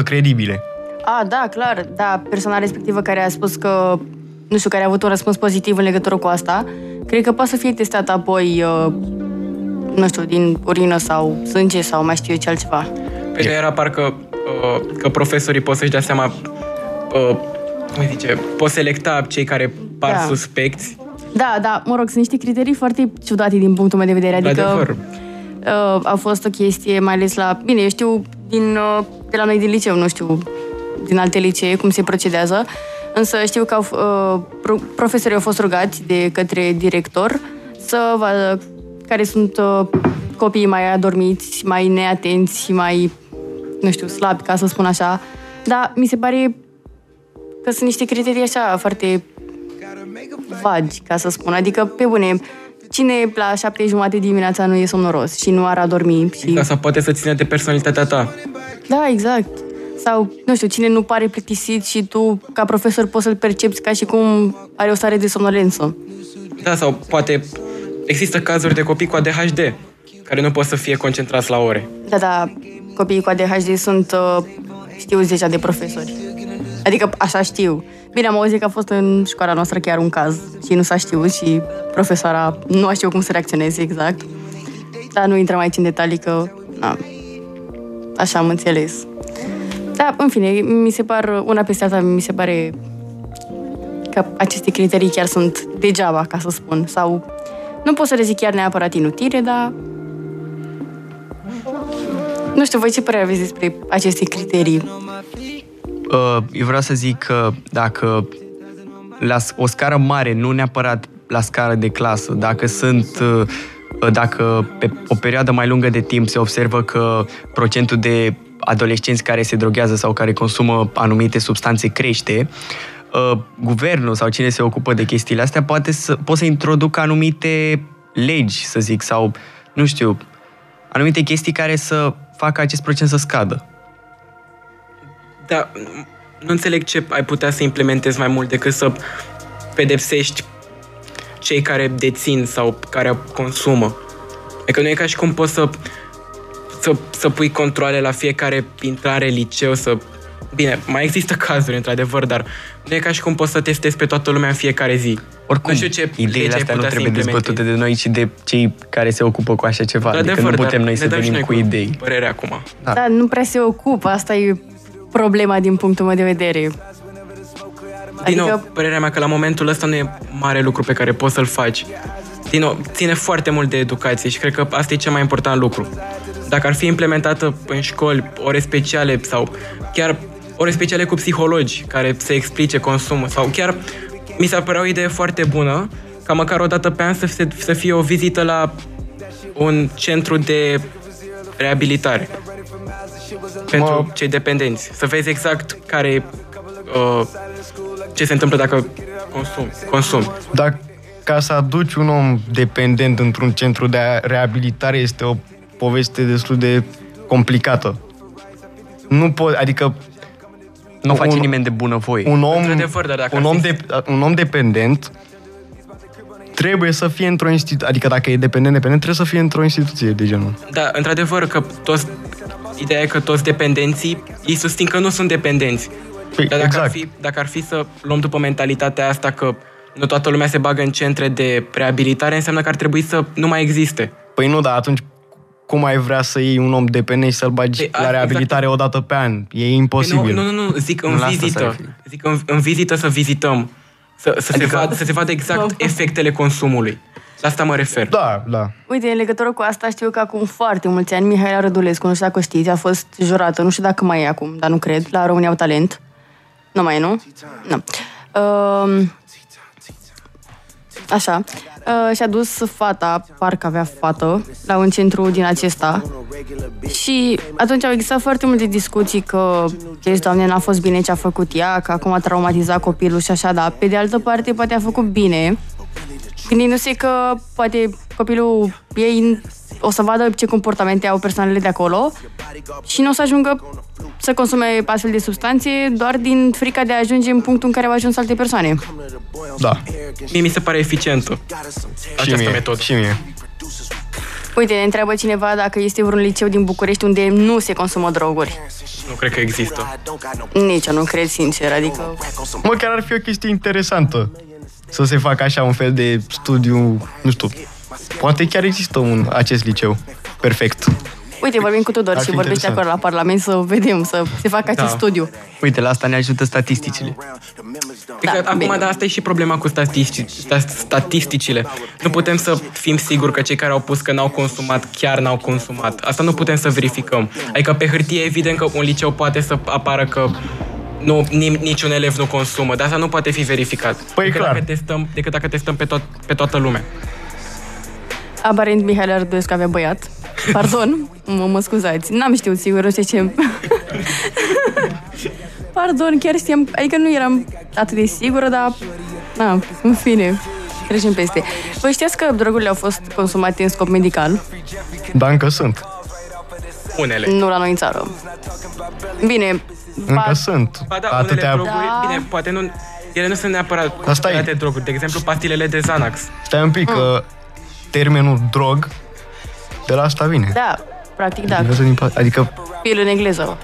[SPEAKER 5] 100% credibile.
[SPEAKER 2] A, da, clar, da, persoana respectivă care a spus că, nu știu, care a avut un răspuns pozitiv în legătură cu asta, cred că poate să fie testat apoi, uh, nu știu, din urină sau sânge sau mai știu eu ce altceva.
[SPEAKER 4] Pe yeah. era parcă uh, că profesorii pot să-și dea seama, uh, cum îi zice, pot selecta cei care par
[SPEAKER 2] Da.
[SPEAKER 4] suspecți.
[SPEAKER 2] Da, da, mă rog, sunt niște criterii foarte ciudate din punctul meu de vedere. Adică
[SPEAKER 4] Adevăr.
[SPEAKER 2] uh, a fost o chestie, mai ales la... Bine, eu știu din, uh, de la noi din liceu, nu știu din alte licee cum se procedează, însă știu că au, f- uh, pro- profesorii au fost rugați de către director să vadă care sunt uh, copiii mai adormiți, mai neatenți, mai, nu știu, slabi, ca să spun așa. Dar mi se pare că sunt niște criterii așa foarte vagi, ca să spun. Adică, pe bune, cine la șapte jumate dimineața nu e somnoros și nu ar adormi și...
[SPEAKER 4] Ca să poate să ține de personalitatea ta.
[SPEAKER 2] Da, exact. Sau, nu știu, cine nu pare plictisit și tu, ca profesor, poți să-l percepi ca și cum are o stare de somnolență.
[SPEAKER 4] Da, sau poate există cazuri de copii cu ADHD care nu pot să fie concentrați la ore.
[SPEAKER 2] Da, da, copiii cu ADHD sunt, uh, știu, zecea de profesori. Adică așa știu. Bine, am auzit că a fost în școala noastră chiar un caz și nu s-a știut și profesoara nu a știut cum să reacționeze exact. Dar nu intrăm aici în detalii că, na, așa am înțeles. Da, în fine, mi se par, una peste alta, mi se pare că aceste criterii chiar sunt degeaba, ca să spun. Sau nu pot să le zic chiar neapărat inutile, dar... Nu știu, voi ce părere aveți despre aceste criterii?
[SPEAKER 3] Uh, eu vreau să zic că dacă la s- o scară mare, nu neapărat la scară de clasă, dacă sunt uh, dacă pe o perioadă mai lungă de timp se observă că procentul de adolescenți care se droghează sau care consumă anumite substanțe crește, uh, guvernul sau cine se ocupă de chestiile astea poate să, poate să introducă anumite legi, să zic, sau, nu știu, anumite chestii care să facă acest procent să scadă.
[SPEAKER 4] Da, nu înțeleg ce ai putea să implementezi mai mult decât să pedepsești cei care dețin sau care consumă. Adică nu e ca și cum poți să, să, să pui controle la fiecare intrare liceu, să... Bine, mai există cazuri, într-adevăr, dar nu e ca și cum poți să testezi pe toată lumea în fiecare zi.
[SPEAKER 3] Oricum,
[SPEAKER 4] nu știu ce
[SPEAKER 3] ideile
[SPEAKER 4] lege ai
[SPEAKER 3] astea nu
[SPEAKER 4] putea să
[SPEAKER 3] trebuie
[SPEAKER 4] implementezi.
[SPEAKER 3] dezbătute de noi, ci de cei care se ocupă cu așa ceva. Adică nu
[SPEAKER 4] Într-adevăr,
[SPEAKER 3] putem
[SPEAKER 4] dar
[SPEAKER 3] noi
[SPEAKER 4] ne
[SPEAKER 3] să
[SPEAKER 4] dăm și
[SPEAKER 3] venim
[SPEAKER 4] noi
[SPEAKER 3] cu idei.
[SPEAKER 4] Părere acum.
[SPEAKER 3] Da.
[SPEAKER 2] Dar nu prea se ocupă, asta e problema din punctul meu de vedere.
[SPEAKER 4] Din nou,
[SPEAKER 2] Adică,
[SPEAKER 4] părerea mea că la momentul ăsta nu e mare lucru pe care poți să-l faci. Din nou, ține foarte mult de educație și cred că asta e cel mai important lucru. Dacă ar fi implementată în școli ore speciale sau chiar ore speciale cu psihologi care să explice consumul sau chiar mi s-ar părea o idee foarte bună ca măcar o dată pe an să, se- să fie o vizită la un centru de reabilitare pentru
[SPEAKER 5] Mă-
[SPEAKER 4] cei dependenți. Să vezi exact care e, uh, ce se întâmplă dacă consum. consum.
[SPEAKER 5] Dar ca să aduci un om dependent într-un centru de reabilitare este o poveste destul de complicată. Nu pot, adică
[SPEAKER 3] Nu face
[SPEAKER 5] un-
[SPEAKER 3] nimeni de bunăvoie.
[SPEAKER 5] un om,
[SPEAKER 4] Într-adevăr, dar dacă
[SPEAKER 5] un
[SPEAKER 4] ar
[SPEAKER 5] om,
[SPEAKER 4] fi-
[SPEAKER 5] de, un om dependent trebuie să fie într-o instituție, adică dacă e dependent, dependent, trebuie să fie într-o instituție de genul.
[SPEAKER 4] Da, într-adevăr că toți, ideea e că toți dependenții, ei susțin că nu sunt dependenți.
[SPEAKER 5] Păi,
[SPEAKER 4] Dar dacă,
[SPEAKER 5] exact.
[SPEAKER 4] ar fi, dacă ar fi să luăm după mentalitatea asta că nu toată lumea se bagă în centre de reabilitare, înseamnă că ar trebui să nu mai existe.
[SPEAKER 5] Păi nu, dar atunci cum ai vrea să iei un om dependent și să-l bagi
[SPEAKER 4] Păi,
[SPEAKER 5] la
[SPEAKER 4] a-
[SPEAKER 5] reabilitare o dată pe an? E imposibil.
[SPEAKER 4] Păi nu, nu, nu, nu, zic în
[SPEAKER 3] Nu la asta s-a
[SPEAKER 4] vizită.
[SPEAKER 3] referit.
[SPEAKER 4] Zic în, în vizită să vizităm. Să, să,
[SPEAKER 3] Adică-
[SPEAKER 4] se vadă, să se vadă exact efectele consumului. La asta mă refer.
[SPEAKER 5] Da, da.
[SPEAKER 2] uite, în legătură cu asta știu că acum foarte mulți ani Mihaela Rădulescu, nu știu dacă știți, a fost jurată, nu știu dacă mai e acum, dar nu cred, la România au Talent. Nu mai e, nu? Nu. Um, Așa. Uh, și-a dus fata, parcă avea fată, la un centru din acesta. Și atunci au existat foarte multe discuții că, deci, doamne, n-a fost bine ce a făcut ea, că acum a traumatizat copilul și așa, dar pe de altă parte poate a făcut bine, gândindu-se că poate copilul ei o să vadă ce comportamente au persoanele de acolo și nu o să ajungă să consume astfel de substanțe doar din frica de a ajunge în punctul în care au ajuns alte persoane.
[SPEAKER 5] Da.
[SPEAKER 4] Mie mi se pare eficientă
[SPEAKER 5] Și
[SPEAKER 4] această
[SPEAKER 5] mie,
[SPEAKER 4] metodă.
[SPEAKER 5] și mie.
[SPEAKER 2] Uite, ne întreabă cineva dacă este vreun liceu din București unde nu se consumă droguri.
[SPEAKER 4] Nu cred că există.
[SPEAKER 2] Nici eu nu cred, sincer, adică...
[SPEAKER 5] Măcar ar fi o chestie interesantă să se facă așa un fel de studiu, nu știu, poate chiar există un acest liceu. Perfect.
[SPEAKER 2] Uite, vorbim cu Tudor
[SPEAKER 5] Ar
[SPEAKER 2] și
[SPEAKER 5] fi
[SPEAKER 2] vorbește
[SPEAKER 5] interesant.
[SPEAKER 2] acolo la Parlament să vedem, să se facă acest
[SPEAKER 4] Da.
[SPEAKER 2] studiu.
[SPEAKER 3] Uite, la asta ne ajută statisticile.
[SPEAKER 4] Da,
[SPEAKER 2] Da,
[SPEAKER 4] acum,
[SPEAKER 2] bine.
[SPEAKER 4] dar asta e și problema cu statistici, sta- statisticile. Nu putem să fim siguri că cei care au pus că n-au consumat, chiar n-au consumat. Asta nu putem să verificăm. Adică pe hârtie evident că un liceu poate să apară că nu, nim- niciun elev nu consumă, dar asta nu poate fi verificat.
[SPEAKER 5] Păi,
[SPEAKER 4] decât,
[SPEAKER 5] clar.
[SPEAKER 4] Dacă testăm, decât dacă testăm pe, tot, pe toată lumea.
[SPEAKER 2] Aparent Mihail Arduescu avea băiat. Pardon, mă, mă scuzați. N-am știut sigur, nu știu ce... Pardon, chiar știam... Adică nu eram atât de sigură, dar... Na, în fine, trecem peste. Voi știați că drogurile au fost consumate în scop medical?
[SPEAKER 5] Dar încă sunt.
[SPEAKER 4] Unele.
[SPEAKER 2] Nu la noi în țară. Bine,
[SPEAKER 5] Încă
[SPEAKER 2] ba-
[SPEAKER 5] sunt.
[SPEAKER 4] Ba da,
[SPEAKER 5] Atâtea...
[SPEAKER 4] unele droguri,
[SPEAKER 2] Da.
[SPEAKER 4] bine, poate nu... Ele nu sunt neapărat
[SPEAKER 5] Asta e.
[SPEAKER 4] considerate droguri. De exemplu, pastilele de Xanax.
[SPEAKER 5] Stai un pic, că termenul drog de la asta vine.
[SPEAKER 2] da, practic da,
[SPEAKER 5] Adică, din pa- adică,
[SPEAKER 2] pil în engleză.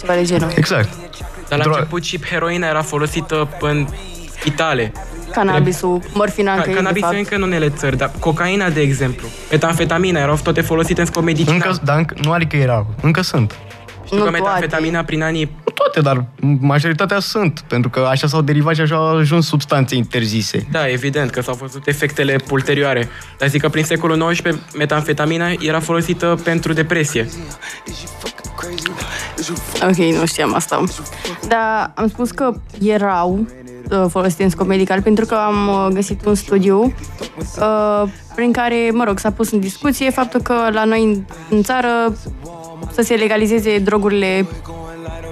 [SPEAKER 2] Ceva de genul.
[SPEAKER 5] exact.
[SPEAKER 4] Dar la
[SPEAKER 5] Dro-
[SPEAKER 4] început și heroina era folosită în spitale.
[SPEAKER 2] Cannabisul, morfina încă
[SPEAKER 4] Ca-
[SPEAKER 2] e, de
[SPEAKER 4] Cannabisul
[SPEAKER 2] fapt.
[SPEAKER 4] încă în unele țări, dar cocaina, de exemplu, metanfetamina, erau toate folosite în scop medicinal.
[SPEAKER 5] Încă, dar încă, nu adică erau, încă sunt.
[SPEAKER 4] Știu
[SPEAKER 2] Nu
[SPEAKER 4] că
[SPEAKER 2] toate.
[SPEAKER 4] metamfetamina prin anii...
[SPEAKER 5] Nu toate, dar majoritatea sunt, pentru că așa s-au derivat și așa au ajuns substanțe interzise.
[SPEAKER 4] Da, evident că s-au văzut efectele ulterioare. Dar zic că prin secolul XIX metamfetamina era folosită pentru depresie.
[SPEAKER 2] Ok, nu știam asta. Dar am spus că erau uh, folosite în scop medical pentru că am uh, găsit un studiu uh, prin care, mă rog, s-a pus în discuție faptul că la noi în, în țară să se legalizeze drogurile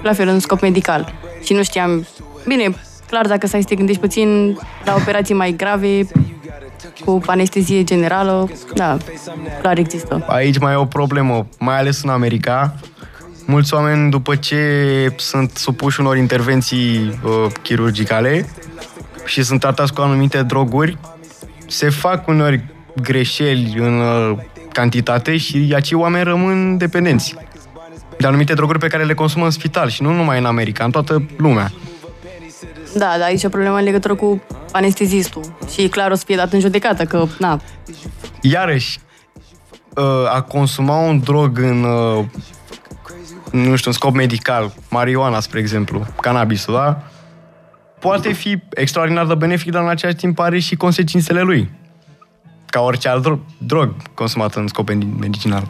[SPEAKER 2] la fel în scop medical. Și nu știam... Bine, clar, dacă stai să te gândești puțin la operații mai grave, cu anestezie generală, da, clar există.
[SPEAKER 5] Aici mai e o problemă, mai ales în America. Mulți oameni, după ce sunt supuși unor intervenții uh, chirurgicale și sunt tratați cu anumite droguri, se fac uneori greșeli în uh, cantitate și acei oameni rămân dependenți de anumite droguri pe care le consumă în spital și nu numai în America, în toată lumea.
[SPEAKER 2] Da, dar aici e o problemă în legătură cu anestezistul. Și clar o să fie dat în judecată, că, na,
[SPEAKER 5] Iarăși, uh, a consuma un drog în, uh, nu știu, în scop medical, marihuana, spre exemplu, cannabisul, da? Poate fi extraordinar de benefic, dar în același timp are și consecințele lui. Ca orice alt drog, drog consumat în scop medi- medicinal.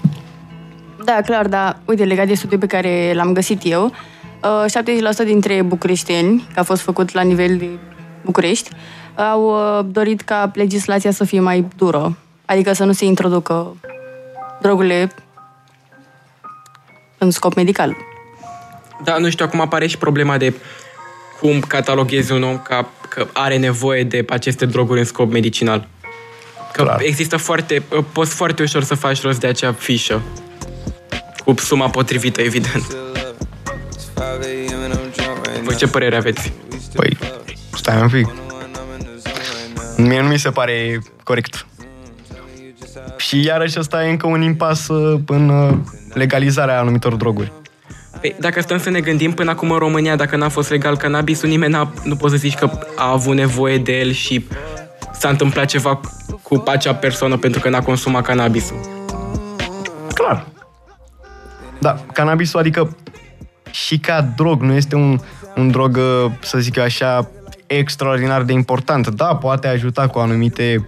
[SPEAKER 2] Da, clar, dar uite, legat de studiul pe care l-am găsit eu, uh, 70% dintre bucureșteni, că a fost făcut la nivel de București, au uh, dorit ca legislația să fie mai dură, adică să nu se introducă drogurile în scop medical.
[SPEAKER 4] Da, nu știu, acum apare și problema de cum cataloghezi un om ca că are nevoie de aceste droguri în scop medicinal. Că
[SPEAKER 5] Clar.
[SPEAKER 4] există foarte, poți foarte ușor să faci rost de acea fișă. Cu suma potrivită, evident. Voi ce părere aveți?
[SPEAKER 5] Păi, stai un pic. Mie nu mi se pare corect. Și iarăși ăsta e încă un impas uh, în uh, legalizarea anumitor droguri.
[SPEAKER 4] Păi, dacă stăm să ne gândim, până acum în România, dacă n-a fost legal cannabisul, nimeni n-a, nu poți să zici că a avut nevoie de el și s-a întâmplat ceva cu acea persoană pentru că n-a consumat cannabisul.
[SPEAKER 5] Clar. Da, cannabisul, adică și ca drog, nu este un, un drog, uh, să zic eu așa, extraordinar de important. Da, poate ajuta cu anumite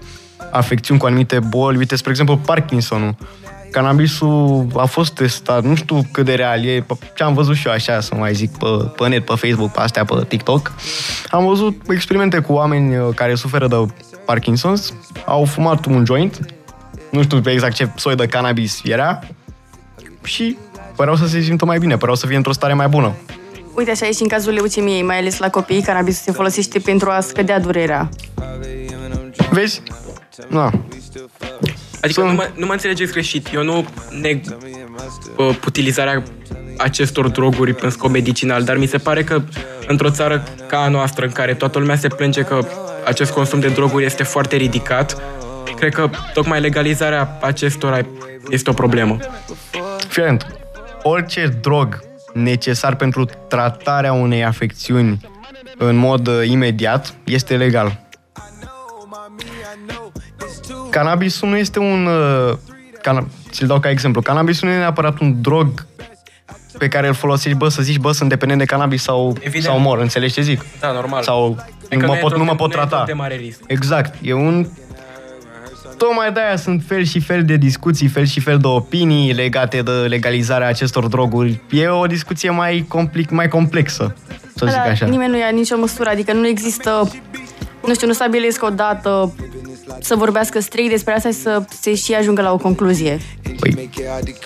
[SPEAKER 5] afecțiuni, cu anumite boli. Uite, spre exemplu, Parkinsonul. Cannabisul a fost testat, nu știu cât de real e, pe- ce am văzut și eu așa, să mai zic, pe, pe net, pe Facebook, pe astea, pe TikTok. Am văzut experimente cu oameni uh, care suferă de Parkinson's, au fumat un joint, nu știu exact ce soi de cannabis era, și păreau să se simtă mai bine, păreau să fie într-o stare mai bună.
[SPEAKER 2] Uite, așa e și în cazul leucemiei, mai ales la copii, cannabisul se folosește pentru a scădea durerea.
[SPEAKER 5] Vezi? Da.
[SPEAKER 4] Adică
[SPEAKER 5] Sunt-
[SPEAKER 4] nu mă, nu mă înțelegeți greșit. Eu nu neg uh, utilizarea acestor droguri în scop medicinal, dar mi se pare că într-o țară ca a noastră, în care toată lumea se plânge că acest consum de droguri este foarte ridicat, cred că tocmai legalizarea acestora este o problemă.
[SPEAKER 5] Fii atent. Orice drog necesar pentru tratarea unei afecțiuni în mod uh, imediat este legal. Cannabisul nu este un... Uh, cana- ți-l dau ca exemplu. Cannabisul nu e neapărat un drog pe care îl folosești, bă, să zici, bă, sunt dependent de cannabis sau,
[SPEAKER 4] Evident.
[SPEAKER 5] sau mor, înțelegi ce zic?
[SPEAKER 4] Da, normal.
[SPEAKER 5] Sau
[SPEAKER 4] Adică
[SPEAKER 5] nu, mă
[SPEAKER 4] e
[SPEAKER 5] pot,
[SPEAKER 4] drog
[SPEAKER 5] nu mă
[SPEAKER 4] de-
[SPEAKER 5] pot
[SPEAKER 4] nu e drog
[SPEAKER 5] trata.
[SPEAKER 4] de mare risc.
[SPEAKER 5] Exact. E un... Tocmai de-aia sunt fel și fel de discuții, fel și fel de opinii legate de legalizarea acestor droguri. E o discuție mai, complic, mai complexă, să zic
[SPEAKER 2] Dar
[SPEAKER 5] așa.
[SPEAKER 2] nimeni nu ia nicio măsură, adică nu există, nu știu, nu stabilesc o dată să vorbească strict despre asta și să se și ajungă la o concluzie.
[SPEAKER 5] Păi,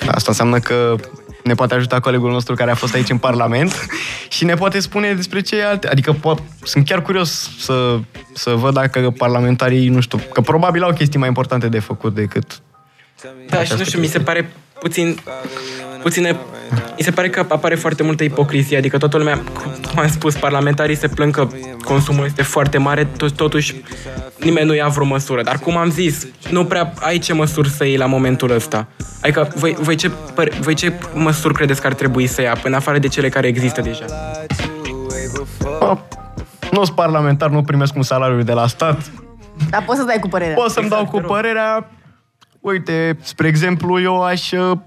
[SPEAKER 5] asta înseamnă că ne poate ajuta colegul nostru care a fost aici în Parlament și ne poate spune despre ce alte... Adică po- sunt chiar curios să, să văd dacă parlamentarii, nu știu, că probabil au chestii mai importante de făcut decât...
[SPEAKER 4] Da, și nu știu, mi se pare puțin... Puține, mi se pare că apare foarte multă ipocrizie, adică toată lumea, cum am spus, parlamentarii se plâng că consumul este foarte mare, tot- totuși nimeni nu ia vreo măsură. Dar cum am zis, nu prea ai ce măsuri să iei la momentul ăsta. Adică voi, voi, ce, păr- voi ce măsuri credeți că ar trebui să ia, în afară de cele care există deja?
[SPEAKER 5] Bă, nu sunt parlamentar, nu primesc un salariu de la stat,
[SPEAKER 2] Dar poți să dai cu părerea.
[SPEAKER 5] Pot să-mi dau cu părerea. Uite, spre exemplu, eu aș uh,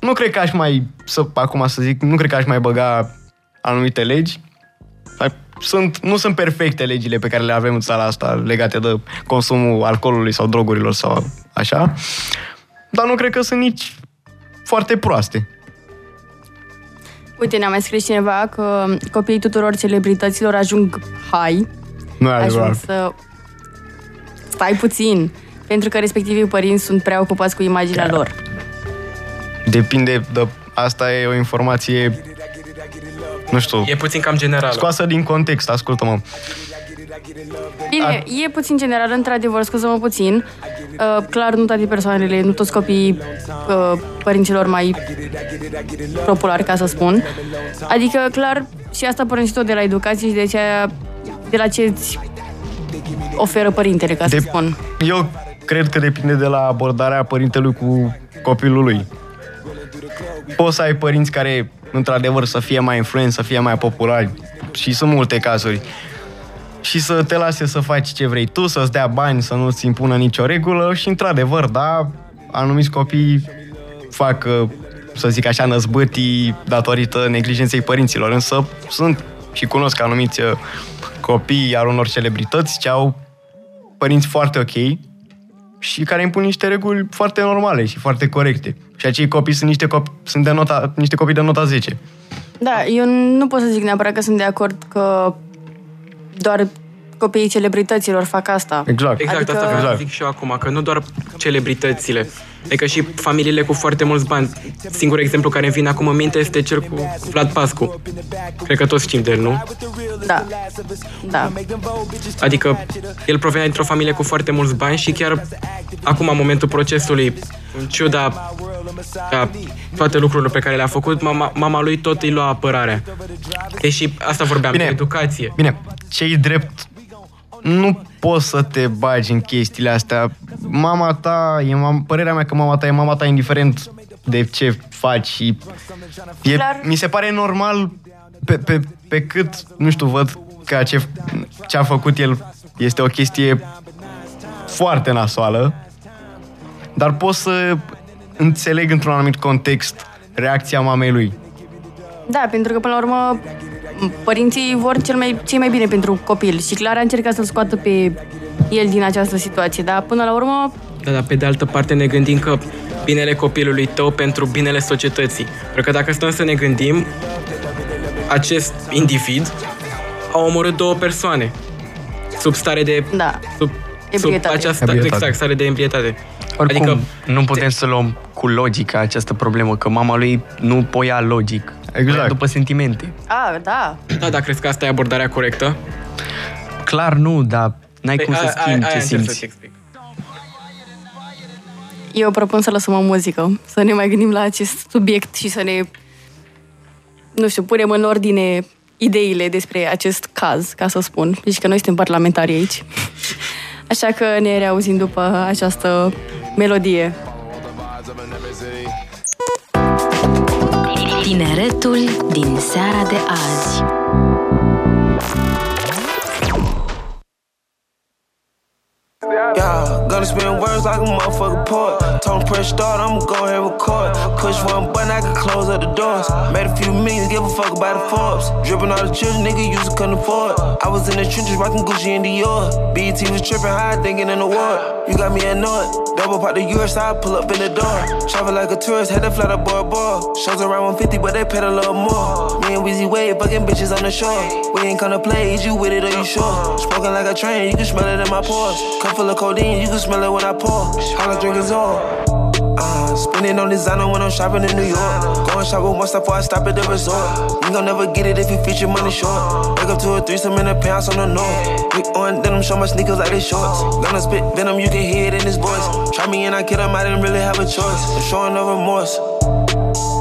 [SPEAKER 5] nu cred că aș mai, să, acum să zic, nu cred că aș mai băga anumite legi. Dar Sunt, nu sunt perfecte legile pe care le avem în țara asta legate de consumul alcoolului sau drogurilor sau așa. Dar nu cred că sunt nici foarte proaste.
[SPEAKER 2] Uite, ne-a mai scris cineva că copiii tuturor celebrităților ajung high,
[SPEAKER 5] Nu e
[SPEAKER 2] ajung
[SPEAKER 5] adevărat.
[SPEAKER 2] să... Stai puțin, pentru că respectivii părinți sunt prea ocupați cu imaginea lor.
[SPEAKER 5] Depinde de... Asta e o informație, nu știu,
[SPEAKER 4] E puțin cam general.
[SPEAKER 5] scoasă din context, ascultă-mă.
[SPEAKER 2] Bine, e puțin general, într-adevăr, scuză-mă puțin. Uh, clar, nu toate persoanele, nu toți copiii uh, părinților mai populari, ca să spun. Adică, clar, și asta pornește tot de la educație și de, aceea, de la ce îți oferă părintele, ca să
[SPEAKER 5] De-
[SPEAKER 2] spun.
[SPEAKER 5] Eu cred că depinde de la abordarea părintelui cu copilul lui. Poți să ai părinți care, într-adevăr, să fie mai influenți, să fie mai populari și sunt multe cazuri. Și să te lase să faci ce vrei tu, să-ți dea bani, să nu-ți impună nicio regulă și, într-adevăr, da, anumiți copii fac, uh, să zic așa, năzbâtii datorită neglijenței părinților, însă sunt și cunosc anumiți uh, copii al unor celebrități ce au părinți foarte ok și care impun niște reguli foarte normale și foarte corecte. Și acei copii sunt niște, copii, sunt de nota, niște copii de nota 10.
[SPEAKER 2] Da, eu nu pot să zic neapărat că sunt de acord că doar copiii celebrităților fac asta.
[SPEAKER 5] Exact.
[SPEAKER 4] Exact,
[SPEAKER 2] Adică-
[SPEAKER 4] asta vreau să
[SPEAKER 5] Exact.
[SPEAKER 4] zic și eu acum, că nu doar celebritățile, adică și familiile cu foarte mulți bani. Singurul exemplu care îmi vine acum în minte este cel cu Vlad Pascu. Cred că toți știm de el, nu?
[SPEAKER 2] Da. Da.
[SPEAKER 4] Adică el provenea dintr-o familie cu foarte mulți bani și chiar acum, în momentul procesului, în ciuda a toate lucrurile pe care le-a făcut, mama, mama lui tot îi lua apărarea. Deși asta vorbeam,
[SPEAKER 5] Bine.
[SPEAKER 4] de educație.
[SPEAKER 5] Bine, cei drept nu poți să te bagi în chestiile astea. Mama ta, e mam- părerea mea că mama ta e mama ta indiferent de ce faci și e,
[SPEAKER 2] Clar.
[SPEAKER 5] mi se pare normal pe, pe, pe cât, nu știu, văd că ce, ce a făcut el este o chestie foarte nasoală, dar pot să înțeleg într-un anumit context reacția mamei lui.
[SPEAKER 2] Da, pentru că până la urmă părinții vor cel mai, cei mai bine pentru copil și clar a încercat să-l scoată pe el din această situație, dar până la urmă
[SPEAKER 4] Da, dar pe de altă parte ne gândim că binele copilului tău pentru binele societății. Pentru că dacă stăm să ne gândim, acest individ a omorât două persoane sub stare de...
[SPEAKER 2] Da.
[SPEAKER 4] Sub, sub
[SPEAKER 2] Ebrietate.
[SPEAKER 4] această,
[SPEAKER 5] Ebrietate.
[SPEAKER 4] exact, stare de embrietate.
[SPEAKER 3] Oricum,
[SPEAKER 4] Adică,
[SPEAKER 3] nu putem să luăm cu logica această problemă, că mama lui nu poia logic.
[SPEAKER 5] Exact.
[SPEAKER 3] Voia după sentimente.
[SPEAKER 2] A, da.
[SPEAKER 4] da, dar crezi că asta e abordarea corectă?
[SPEAKER 3] Clar nu, dar n-ai cum să
[SPEAKER 4] Păi, a-
[SPEAKER 3] schimbi
[SPEAKER 4] a-
[SPEAKER 3] ce
[SPEAKER 4] aia încerc să-ți
[SPEAKER 3] simți.
[SPEAKER 4] explic.
[SPEAKER 2] Eu propun să lăsăm o muzică, să ne mai gândim la acest subiect și să ne, nu știu, punem în ordine ideile despre acest caz, ca să spun. Deci că noi suntem parlamentari aici. Așa că ne reauzim după această melodie.
[SPEAKER 1] Tineretul din seara de azi.
[SPEAKER 8] Yeah, gonna spin words like a motherfucking poet. Him press start, I'ma go ahead and record. Push one button, I can close up the doors. Made a few millions, give a fuck about the Forbes. Dripping all the children, nigga used to couldn't afford. I was in the trenches rocking Gucci and Dior. BET was tripping high, thinking in the war. You got me annoyed. Double pop the US, I pull up in the door. Travel like a tourist, had to fly to Bora Bora. Shows around 150, but they paid a little more. Me and Weezy Wade, fucking bitches on the shore. We ain't gonna play, is you with it or you sure? Smoking like a train, you can smell it in my pores. Cup full of codeine, you can smell it when I pour. All I drink is all. Uh, spending on designer when I'm shopping in New York. Going shopping once before I stop at the resort. You gon' never get it if you feature money short. Wake up to a threesome in a penthouse on the north. Big on denim, show my sneakers like they shorts. Gonna spit venom, you can hear it in his voice. Try me and I kid him, I didn't really have a choice. I'm showing no remorse.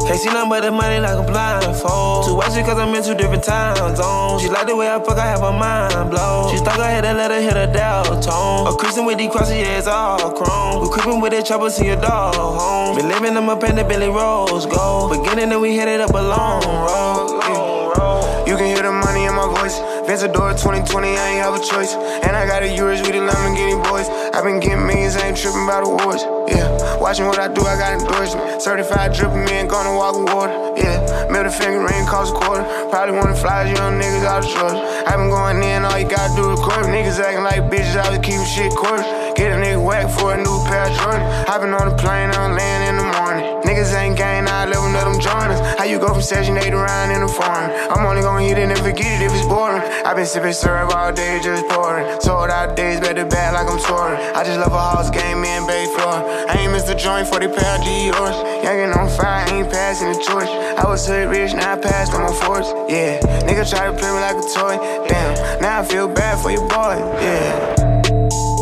[SPEAKER 8] Can't see nothing but the money like a blindfold. Too watch it cause I'm in two different time zones. She like the way I fuck, I have her mind blown. She stuck I had to let her hit a dial tone. A Christian with these crosses, yeah, it's all chrome. We creeping with the trouble, see your dog home. Been living in my pen, the Billy Rose gold. Beginning and we headed up a long road. You can hear the money in my voice. Ventador 2020, I ain't have a choice. And I got a Urus with the Lamborghini boys. i been getting millions, I ain't tripping about awards. Yeah, watching what I do, I got endorsement. Certified dripping me, ain't gonna walk with water. Yeah, middle finger ring costs a quarter. Probably wanna fly young niggas out of Georgia. i been going in, all you gotta do is court. Niggas acting like bitches, I was keeping shit quarter. Get a nigga whack for a new pair of Jordan. Hopping on the plane, I'm laying in the morning. Niggas ain't gang, now I them, let them join us. How you go from session 8 to around in the foreign? I'm only gonna hit it and forget it if it's boring. i been sipping syrup all day, just pouring. Sold out days, better bad like I'm touring. I just love a house game, me and Bay Floor. I ain't missed a joint for the pair of G-Yours. Youngin' on fire, ain't passing the torch. I was hood rich, now I passed on my force. Yeah, nigga try to play me like a toy. Damn, now I feel bad for your boy. Yeah.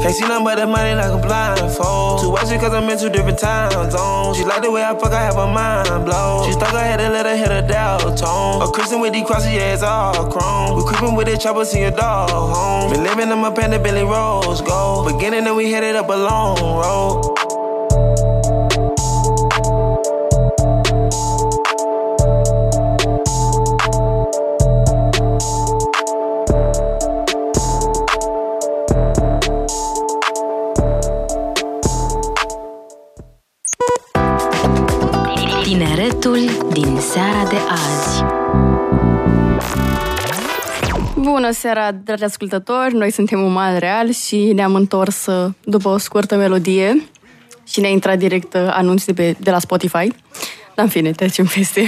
[SPEAKER 8] Can't see nothing but the money like a blindfold. Too watching cause I'm in two different time zones. She like the way I fuck, I have her mind blown. She stuck her head and let her hit a dial tone. A Christian with these crosses, yeah, it's all chrome. We creeping with the chopper, see your dog home. Been living in my panda Billy Rose gold. Beginning and we headed up a long road.
[SPEAKER 2] Bună seara, dragi ascultători! Noi suntem Umal Real și ne-am întors uh, după o scurtă melodie și ne-a intrat direct uh, anunț de, pe, de la Spotify. Dar în fine, trecem peste.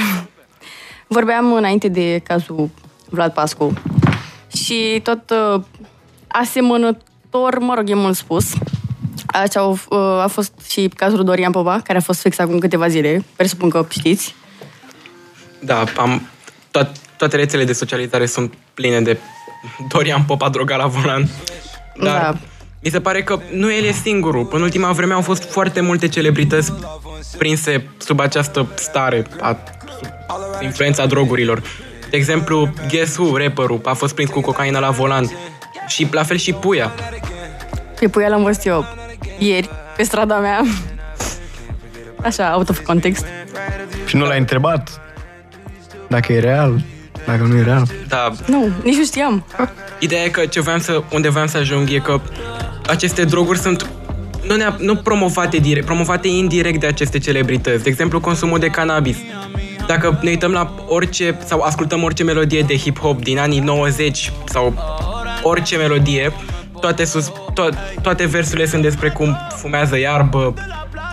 [SPEAKER 2] Vorbeam înainte de cazul Vlad Pascu și tot uh, asemănător, mă rog, e mult spus, Așa uh, a fost și cazul Dorian Popa, care a fost fix acum câteva zile. Presupun că știți.
[SPEAKER 4] Da, am, to- toate rețele de socializare sunt pline de Dorian Popa droga la volan. Dar da. mi se pare că nu el e singurul. În ultima vreme au fost foarte multe celebrități prinse sub această stare a influența drogurilor. De exemplu, Guess Who, rapperul, a fost prins cu cocaina la volan. Și la fel și Puia.
[SPEAKER 2] Pe Puia l-am văzut eu ieri pe strada mea. Așa, out of context.
[SPEAKER 5] Și nu l-ai întrebat dacă e real, dacă nu e real.
[SPEAKER 4] Da.
[SPEAKER 2] Nu, nici nu știam.
[SPEAKER 4] Ideea e că ce voiam să, unde voiam să ajung e că aceste droguri sunt nu, ne nu promovate direct, promovate indirect de aceste celebrități. De exemplu, consumul de cannabis. Dacă ne uităm la orice, sau ascultăm orice melodie de hip-hop din anii 90 sau orice melodie, toate, sus, to- toate versurile sunt despre cum fumează iarbă,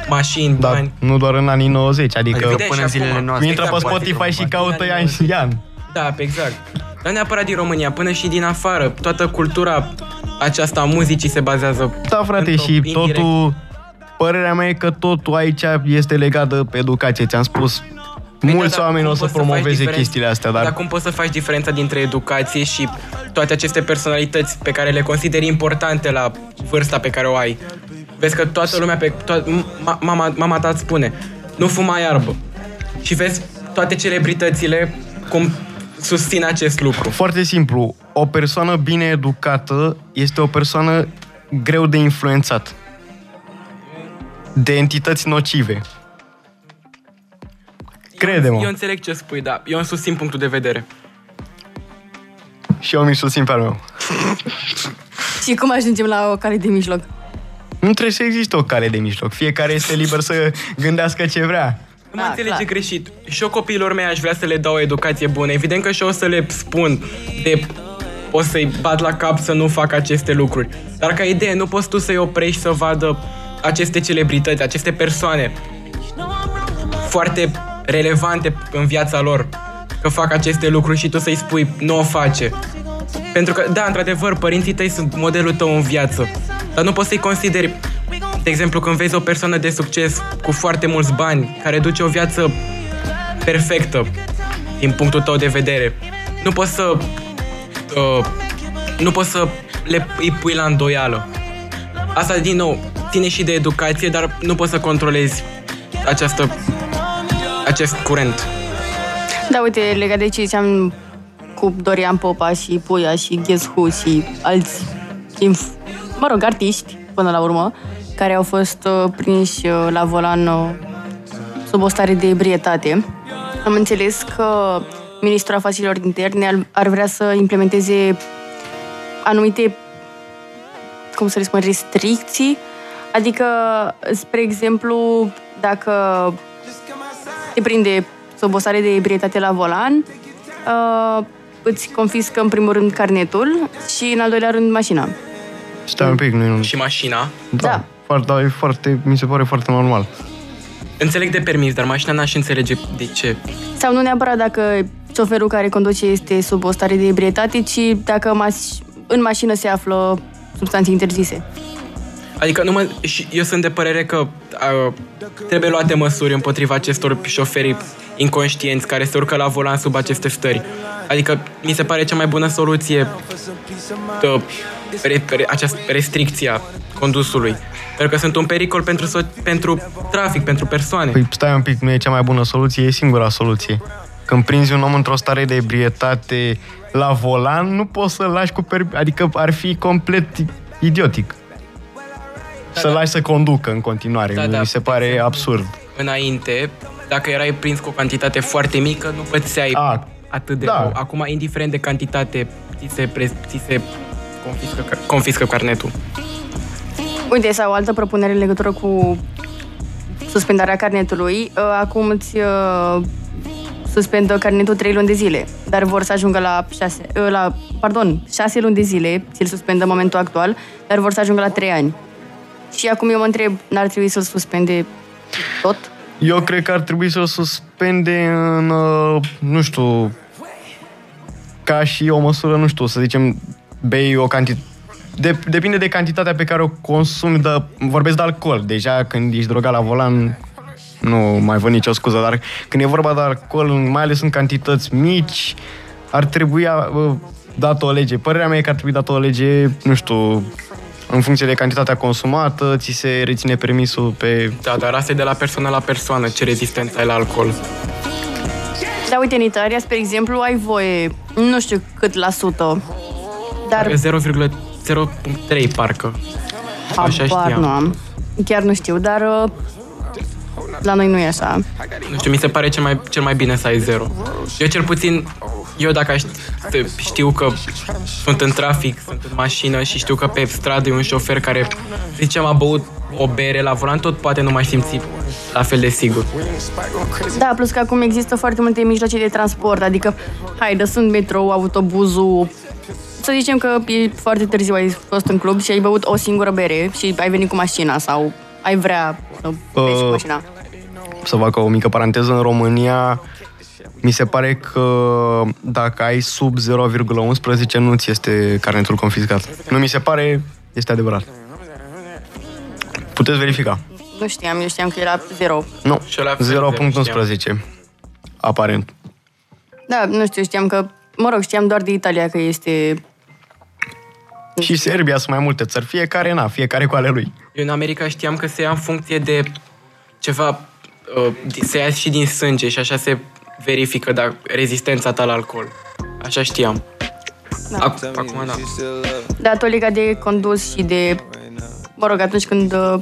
[SPEAKER 4] mașini,
[SPEAKER 5] da,
[SPEAKER 4] bani.
[SPEAKER 5] nu doar în anii 90, adică
[SPEAKER 3] Evident, până în zilele noastre.
[SPEAKER 5] Intră pe Spotify și caută Ian și Ian.
[SPEAKER 4] Da, exact. Dar neapărat din România, până și din afară. Toată cultura aceasta a muzicii se bazează
[SPEAKER 5] Da, frate, și
[SPEAKER 4] indirect.
[SPEAKER 5] totul... Părerea mea e că totul aici este legat de educație. Ți-am spus,
[SPEAKER 4] Păi
[SPEAKER 5] mulți
[SPEAKER 4] da, dar
[SPEAKER 5] oameni
[SPEAKER 4] cum
[SPEAKER 5] o să
[SPEAKER 4] poți faci
[SPEAKER 5] promoveze
[SPEAKER 4] diferența-
[SPEAKER 5] chestiile astea, dar
[SPEAKER 4] Dar cum poți să faci diferența dintre educație și toate aceste personalități pe care le consideri importante la vârsta pe care o ai? Vezi că toată lumea, pe, to- ma- mama, mama ta îți spune, nu fuma iarbă. Și vezi toate celebritățile cum susțin acest lucru.
[SPEAKER 5] Foarte simplu, o persoană bine educată este o persoană greu de influențat. De entități nocive. Crede-mă.
[SPEAKER 4] Eu înțeleg ce spui, dar eu îmi susțin punctul de vedere.
[SPEAKER 5] Și eu mi susțin pe al meu.
[SPEAKER 2] Și cum ajungem la o cale de mijloc?
[SPEAKER 5] Nu trebuie să existe o cale de mijloc. Fiecare este liber să gândească ce vrea.
[SPEAKER 4] Nu mă
[SPEAKER 2] Da,
[SPEAKER 4] înțelege
[SPEAKER 2] clar.
[SPEAKER 4] greșit. Și eu copiilor mei aș vrea să le dau o educație bună. Evident că și eu o să le spun de o să-i bat la cap să nu facă aceste lucruri. Dar ca idee, nu poți tu să-i oprești să vadă aceste celebrități, aceste persoane foarte relevante în viața lor că fac aceste lucruri și tu să-i spui nu o face. Pentru că, da, într-adevăr, părinții tăi sunt modelul tău în viață. Dar nu poți să-i consideri, de exemplu, când vezi o persoană de succes cu foarte mulți bani, care duce o viață perfectă din punctul tău de vedere, nu poți să uh, nu poți să le îi pui la îndoială. Asta, din nou, ține și de educație, dar nu poți să controlezi această, acest curent.
[SPEAKER 2] Da, uite, legat de ce ziceam cu Dorian Popa și Puia și Guess Who și alți, inf- mă rog, artiști, până la urmă, care au fost uh, prinși uh, la volan uh, sub o stare de ebrietate. Am înțeles că ministrul afacerilor interne ar, ar vrea să implementeze anumite, cum să le spun, restricții. Adică, spre exemplu, dacă te prinde sub o stare de ebrietate la volan, uh, îți confiscă în primul rând carnetul și în al doilea rând mașina.
[SPEAKER 5] Stai un pic, nu e un...
[SPEAKER 4] Și mașina.
[SPEAKER 5] Da.
[SPEAKER 2] Da.
[SPEAKER 5] Foarte, da, e foarte, mi se pare foarte normal.
[SPEAKER 4] Înțeleg de permis, dar mașina n-aș înțelege de ce.
[SPEAKER 2] Sau nu neapărat dacă șoferul care conduce este sub o stare de ebrietate, ci dacă mas- în mașină se află substanțe interzise.
[SPEAKER 4] Adică nu mă, și eu sunt de părere că uh, trebuie luate măsuri împotriva acestor șoferi inconștienți care se urcă la volan sub aceste stări. Adică mi se pare cea mai bună soluție uh, re, re, această restricția condusului. Pentru că sunt un pericol pentru, so- pentru trafic, pentru persoane.
[SPEAKER 5] Păi stai un pic, nu e cea mai bună soluție, e singura soluție. Când prinzi un om într-o stare de ebrietate la volan, nu poți să-l lași cu per... Adică ar fi complet idiotic.
[SPEAKER 4] Da,
[SPEAKER 5] să
[SPEAKER 4] da.
[SPEAKER 5] lași să conducă în continuare.
[SPEAKER 4] Da,
[SPEAKER 5] Mi
[SPEAKER 4] da.
[SPEAKER 5] se pare absurd.
[SPEAKER 4] Înainte, dacă erai prins cu o cantitate foarte mică, nu pățeai
[SPEAKER 5] A,
[SPEAKER 4] atât de
[SPEAKER 5] da.
[SPEAKER 4] rău. Acum, indiferent de cantitate, ți se, pre- ți se confiscă, car- confiscă carnetul.
[SPEAKER 2] Uite, sau o altă propunere în legătură cu suspendarea carnetului. Uh, Acum îți uh, suspendă carnetul 3 luni de zile, dar vor să ajungă la 6, la, pardon, 6 luni de zile, ți-l suspendă în momentul actual, dar vor să ajungă la 3 ani. Și acum eu mă întreb, n-ar trebui să-l suspende tot?
[SPEAKER 5] Eu cred că ar trebui să-l suspende în, uh, nu știu, ca și o măsură, nu știu, să zicem, bei o cantitate de, depinde de cantitatea pe care o consumi, de, vorbesc de alcool. Deja când ești drogat la volan, nu mai văd nicio scuză, dar când e vorba de alcool, mai ales în cantități mici, ar trebui uh, dat o lege. Părerea mea e că ar trebui dat o lege, nu știu, în funcție de cantitatea consumată, ți se reține permisul pe
[SPEAKER 4] Da, dar asta e de la persoană la persoană, ce rezistență ai la alcool.
[SPEAKER 2] Da, uite, în Italia, spre exemplu, ai voie, nu știu cât la sută, dar
[SPEAKER 4] 0,03 parcă. Așa
[SPEAKER 2] habar
[SPEAKER 4] știam.
[SPEAKER 2] nu am. Chiar nu știu, dar uh, la noi nu e așa.
[SPEAKER 4] Nu știu, mi se pare cel mai, cel mai bine să ai zero. Eu cel puțin, eu dacă aș, știu că sunt în trafic, sunt în mașină și știu că pe stradă e un șofer care, ziceam, a băut o bere la volan, tot poate nu mai simți la fel de sigur.
[SPEAKER 2] Da, plus că acum există foarte multe mijloace de transport, adică, haide, sunt metrou, autobuzul, să zicem că e foarte târziu, ai fost în club și ai băut o singură bere și ai venit cu mașina sau ai vrea să pleci cu
[SPEAKER 5] Uh,
[SPEAKER 2] mașina.
[SPEAKER 5] să fac o mică paranteză, în România mi se pare că dacă ai sub 0,11 nu ți este carnetul confiscat. Nu mi se pare, este adevărat. Puteți verifica.
[SPEAKER 2] Nu știam, eu știam că era zero.
[SPEAKER 5] Nu,
[SPEAKER 4] Și la fel,
[SPEAKER 5] 0,11. Aparent.
[SPEAKER 2] Da, nu știu, știam că, mă rog, știam doar de Italia că este...
[SPEAKER 5] Și Serbia sunt mai multe țări, fiecare na, fiecare cu ale lui.
[SPEAKER 4] Eu în America știam că se ia în funcție de ceva, uh, se ia și din sânge și așa se verifică da, rezistența ta la alcool. Așa știam.
[SPEAKER 2] Da.
[SPEAKER 4] Ac- acum, da.
[SPEAKER 2] Da, tot legat de condus și de, mă rog, atunci când uh,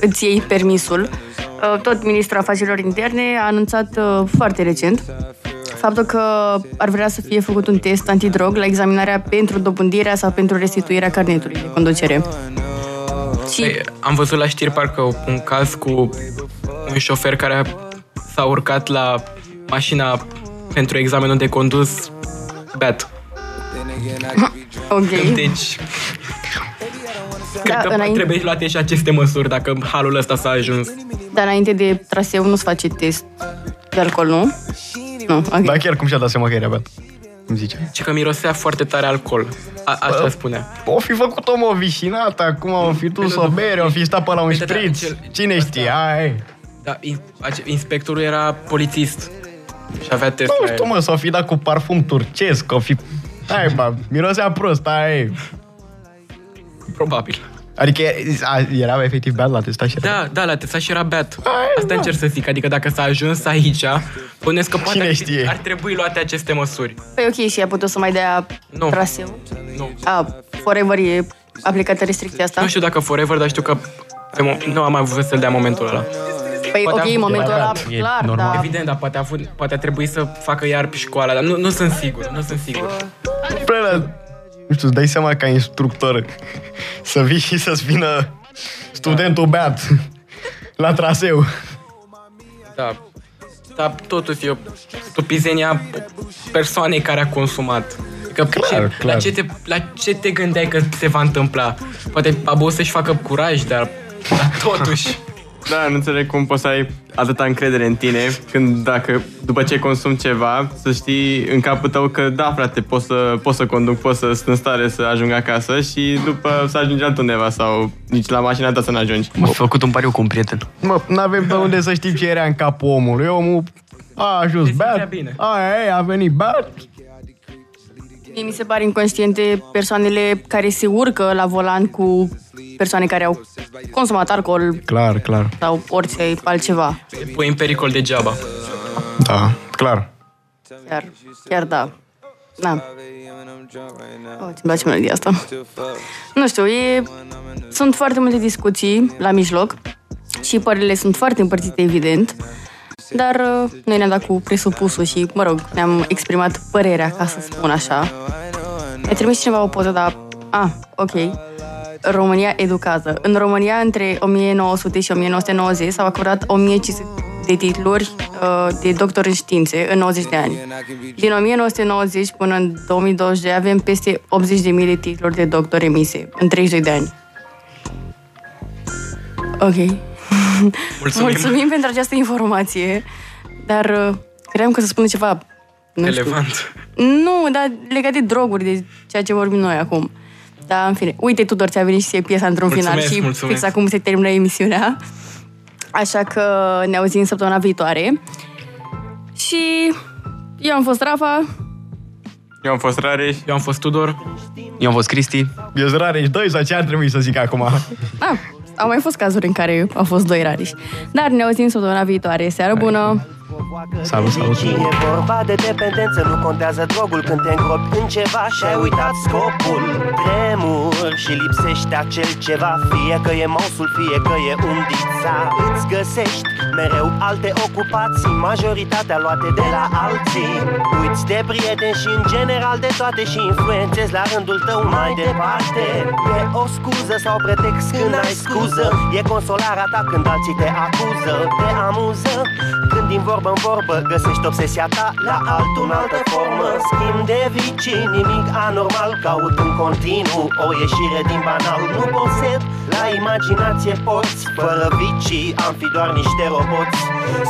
[SPEAKER 2] îți iei permisul, uh, tot Ministrul Afacerilor Interne a anunțat uh, foarte recent faptul că ar vrea să fie făcut un test antidrog la examinarea pentru dobândirea sau pentru restituirea carnetului de conducere. Și
[SPEAKER 4] Păi, am văzut la știri parcă un caz cu un șofer care s-a urcat la mașina pentru examenul de condus beat.
[SPEAKER 2] ok.
[SPEAKER 4] Deci, cred
[SPEAKER 2] Da,
[SPEAKER 4] că
[SPEAKER 2] înainte,
[SPEAKER 4] trebuie luate și aceste măsuri dacă halul ăsta s-a ajuns.
[SPEAKER 2] dar înainte de traseu nu se face test de alcool, nu? Nu, ok.
[SPEAKER 5] Dar chiar cum și-a dat seama că era beat? Îmi zice.
[SPEAKER 4] Și că mirosea foarte tare alcool. A, așa spunea.
[SPEAKER 5] O fi făcut om o vișinată, acum o fi dus o bere, o fi stat pe la un
[SPEAKER 4] Păi da, da,
[SPEAKER 5] șpriț.
[SPEAKER 4] cel-
[SPEAKER 5] Cine știe? Ai.
[SPEAKER 4] Da, in- ace- inspectorul era polițist și avea test
[SPEAKER 5] Nu
[SPEAKER 4] la
[SPEAKER 5] știu,
[SPEAKER 4] el.
[SPEAKER 5] mă, s-o fi dat cu parfum turcesc, o fi... Hai, bă, mirosea prost, ai.
[SPEAKER 4] Probabil.
[SPEAKER 5] Adică a, era efectiv beat la testat și era.
[SPEAKER 4] Da, da, la testat și era beat.
[SPEAKER 5] Ai,
[SPEAKER 4] Asta
[SPEAKER 5] da.
[SPEAKER 4] încerc să zic. Adică dacă s-a ajuns aici, puneți că poate
[SPEAKER 5] Cine
[SPEAKER 4] ar,
[SPEAKER 5] știe?
[SPEAKER 4] ar trebui luate aceste măsuri.
[SPEAKER 2] Păi ok, și a putut să mai dea
[SPEAKER 4] Nu.
[SPEAKER 2] traseu.
[SPEAKER 4] Nu.
[SPEAKER 2] A, Forever e aplicată restricția asta?
[SPEAKER 4] Nu știu dacă Forever, dar știu că pe mo- nu am mai avut să-l dea momentul ăla.
[SPEAKER 2] Păi
[SPEAKER 4] Poate
[SPEAKER 2] ok,
[SPEAKER 4] a
[SPEAKER 2] în
[SPEAKER 4] avut-
[SPEAKER 2] momentul ăla,
[SPEAKER 3] E
[SPEAKER 2] clar,
[SPEAKER 3] normal.
[SPEAKER 2] dar
[SPEAKER 4] Evident, dar poate a, avut, poate a trebuit să facă iar pe școala, dar nu, nu sunt sigur, nu sunt sigur.
[SPEAKER 5] Prea, nu știu, îți dai seama ca instructor să vii și să-ți vină studentul beat la traseu.
[SPEAKER 4] Da. Dar totuși e o stupizenia persoanei care a consumat. Că
[SPEAKER 5] Clar,
[SPEAKER 4] ce,
[SPEAKER 5] clar.
[SPEAKER 4] La, ce te, la ce te gândeai că se va întâmpla? Poate a vrut să-și facă curaj, dar, dar totuși...
[SPEAKER 6] Da, nu înțeleg cum poți să ai atâta încredere în tine când dacă după ce consumi ceva să știi în capul tău că da frate, pot să, pot să conduc, pot să sunt în stare să ajung acasă și după să ajungi altundeva sau nici la mașina ta să n-ajungi.
[SPEAKER 3] Am făcut un pariu cu un prieten.
[SPEAKER 5] Mă, n-avem de unde să știm ce era în capul omului. Omul a ajuns
[SPEAKER 4] Se simțea
[SPEAKER 5] beat,
[SPEAKER 4] bine.
[SPEAKER 5] aia e, a venit beat.
[SPEAKER 2] Mie mi se pare inconștiente persoanele care se urcă la volan cu persoane care au consumat alcool
[SPEAKER 5] Clar, clar.
[SPEAKER 2] sau orice altceva.
[SPEAKER 4] Te pui în pericol degeaba.
[SPEAKER 5] Da, clar.
[SPEAKER 2] Chiar, chiar da. Da. Oh, îmi place melodia asta. Nu știu, e... sunt foarte multe discuții la mijloc și părerile sunt foarte împărțite, evident. Dar uh, noi ne-am dat cu presupusul și, mă rog, ne-am exprimat părerea, ca să spun așa. Mi-a trimis cineva o poză, dar... Ah, ok. România educată. În România, între 1900 și 1990, s-au acordat 1500 de titluri uh, de doctor în științe în 90 de ani. Din 1990 până în 2022 avem peste 80.000 de titluri de doctor emise în 32 de ani. Ok.
[SPEAKER 4] Mulțumim.
[SPEAKER 2] Mulțumim pentru această informație, dar uh, credeam că să spune ceva, nu știu,
[SPEAKER 4] Relevant.
[SPEAKER 2] nu, dar legat de droguri, de ceea ce vorbim noi acum. Da, în fine. Uite, Tudor, ți-a venit și ție piesa într-un
[SPEAKER 4] Mulțumesc,
[SPEAKER 2] final și
[SPEAKER 4] mulțumesc.
[SPEAKER 2] fix acum se termină emisiunea. Așa că ne auzim săptămâna viitoare. Și eu am fost Rafa.
[SPEAKER 6] Eu am fost Rareș.
[SPEAKER 4] Eu am fost Tudor.
[SPEAKER 3] Eu am fost Cristi.
[SPEAKER 5] Eu rareș și doi sau ce ar trebui să zic acum?
[SPEAKER 2] Ah, au mai fost cazuri în care au fost doi rariși. Dar ne auzim săptămâna viitoare. Seară bună!
[SPEAKER 5] Salut, salut.
[SPEAKER 9] E vorba de dependență, nu contează drogul. Când te îngropi în ceva și ai uitat scopul Tremur și lipsește acel ceva. Fie că e mosul, fie că e undița Îți găsești mereu alte ocupații. Majoritatea luate de la alții. Uiți de prieteni și în general de toate Și influențezi la rândul tău mai departe. E o scuză sau pretext când ai scuză. E consolarea ta când alții te acuză. Te amuză când din vorbă în vorbă Găsești obsesia ta la altul în altă formă. Schimb de vicii, nimic anormal Caut în continuu o ieșire din banal. Nu posed la imaginație porți Fără vicii am fi doar niște roboți.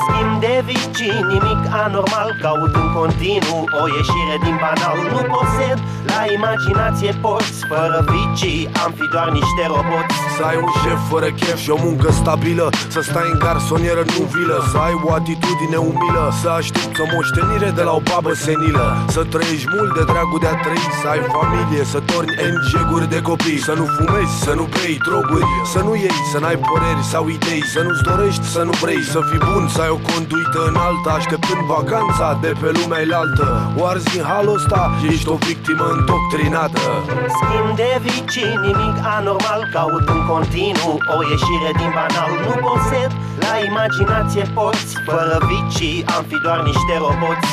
[SPEAKER 9] Schimb de vicii, nimic anormal Caut în continuu o ieșire din banal. Nu posed la imaginație porți Fără vicii am fi doar niște roboți.
[SPEAKER 10] Să ai un șef fără chef și o muncă stabilă Să stai în garsonieră, nu vilă. Să ai o atitudine umilă Să aștepți o moștenire de la o babă senilă. Să trăiești mult de dragul de a trăi Să ai familie, să torni engeguri de copii. Să nu fumezi, să nu bei droguri Să nu iei, să n-ai păreri sau idei. Să nu-ți dorești, să nu vrei Să fii bun, să ai o conduită înaltă Așteptând vacanța de pe lumea elaltă. O arzi în halul ăsta, ești o victimă îndoctrinată
[SPEAKER 9] Schimb de vicii, nimic anormal Caut în continuu o ieșire din banal. Nu posed la imaginație porți Fără vicii am fi doar niște roboți.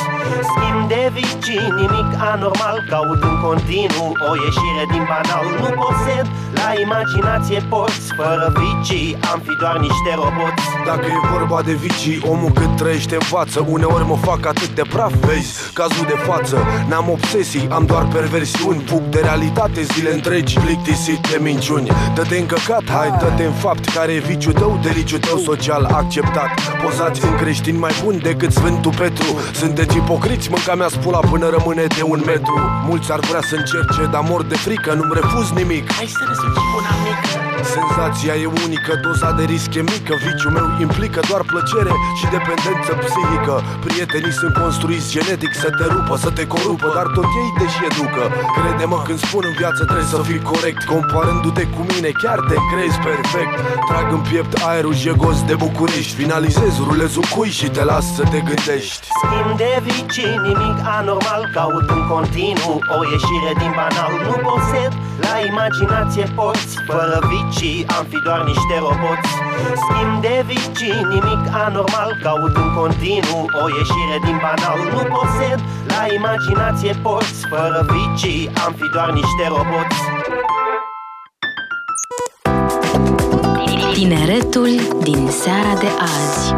[SPEAKER 9] Schimb de vicii, nimic anormal. Caut în continuu o ieșire din banal. Nu posed la imaginație porți. Fără vicii am fi doar niște roboți.
[SPEAKER 10] Dacă e vorba de vicii, omul cât trăiește învață. Uneori mă fac atât de praf, vezi, cazul de față. N-am obsesii, am doar perversiuni. Fug de realitate zile întregi, plictisit de minciuni. Dă-te în căcat, hai, dă-te în fapt Care e viciul tău, deliciul tău social acceptat. Pozați în creștini mai buni decât Sfântul Petru. Sunteți ipocriți, mânca mea spula până rămâne de un metru. Mulți ar vrea să încerce, dar mor de frică, nu-mi refuz nimic. Hai să răsuci una mică Senzația e unică, doza de risc e mică. Viciul meu implică doar plăcere și dependență psihică. Prietenii sunt construiți genetic să te rupă, să te corupă Dar tot ei te și educă. Crede-mă când spun în viață trebuie să fii corect Comparându-te cu mine chiar te crezi perfect. Trag în piept aerul jegos de București. Finalizez, rulez un cui și te las să te gândești.
[SPEAKER 9] Schimb de vicii, nimic anormal Caut în continuu o ieșire din banal. Nu posed la imaginație porți Fără Fără vicii am fi doar niște roboți. Schimb de vicii, nimic anormal Caut în continuu o ieșire din banal. Nu posed la imaginație porți Fără vicii am fi doar niște roboți.
[SPEAKER 1] Tineretul din seara de azi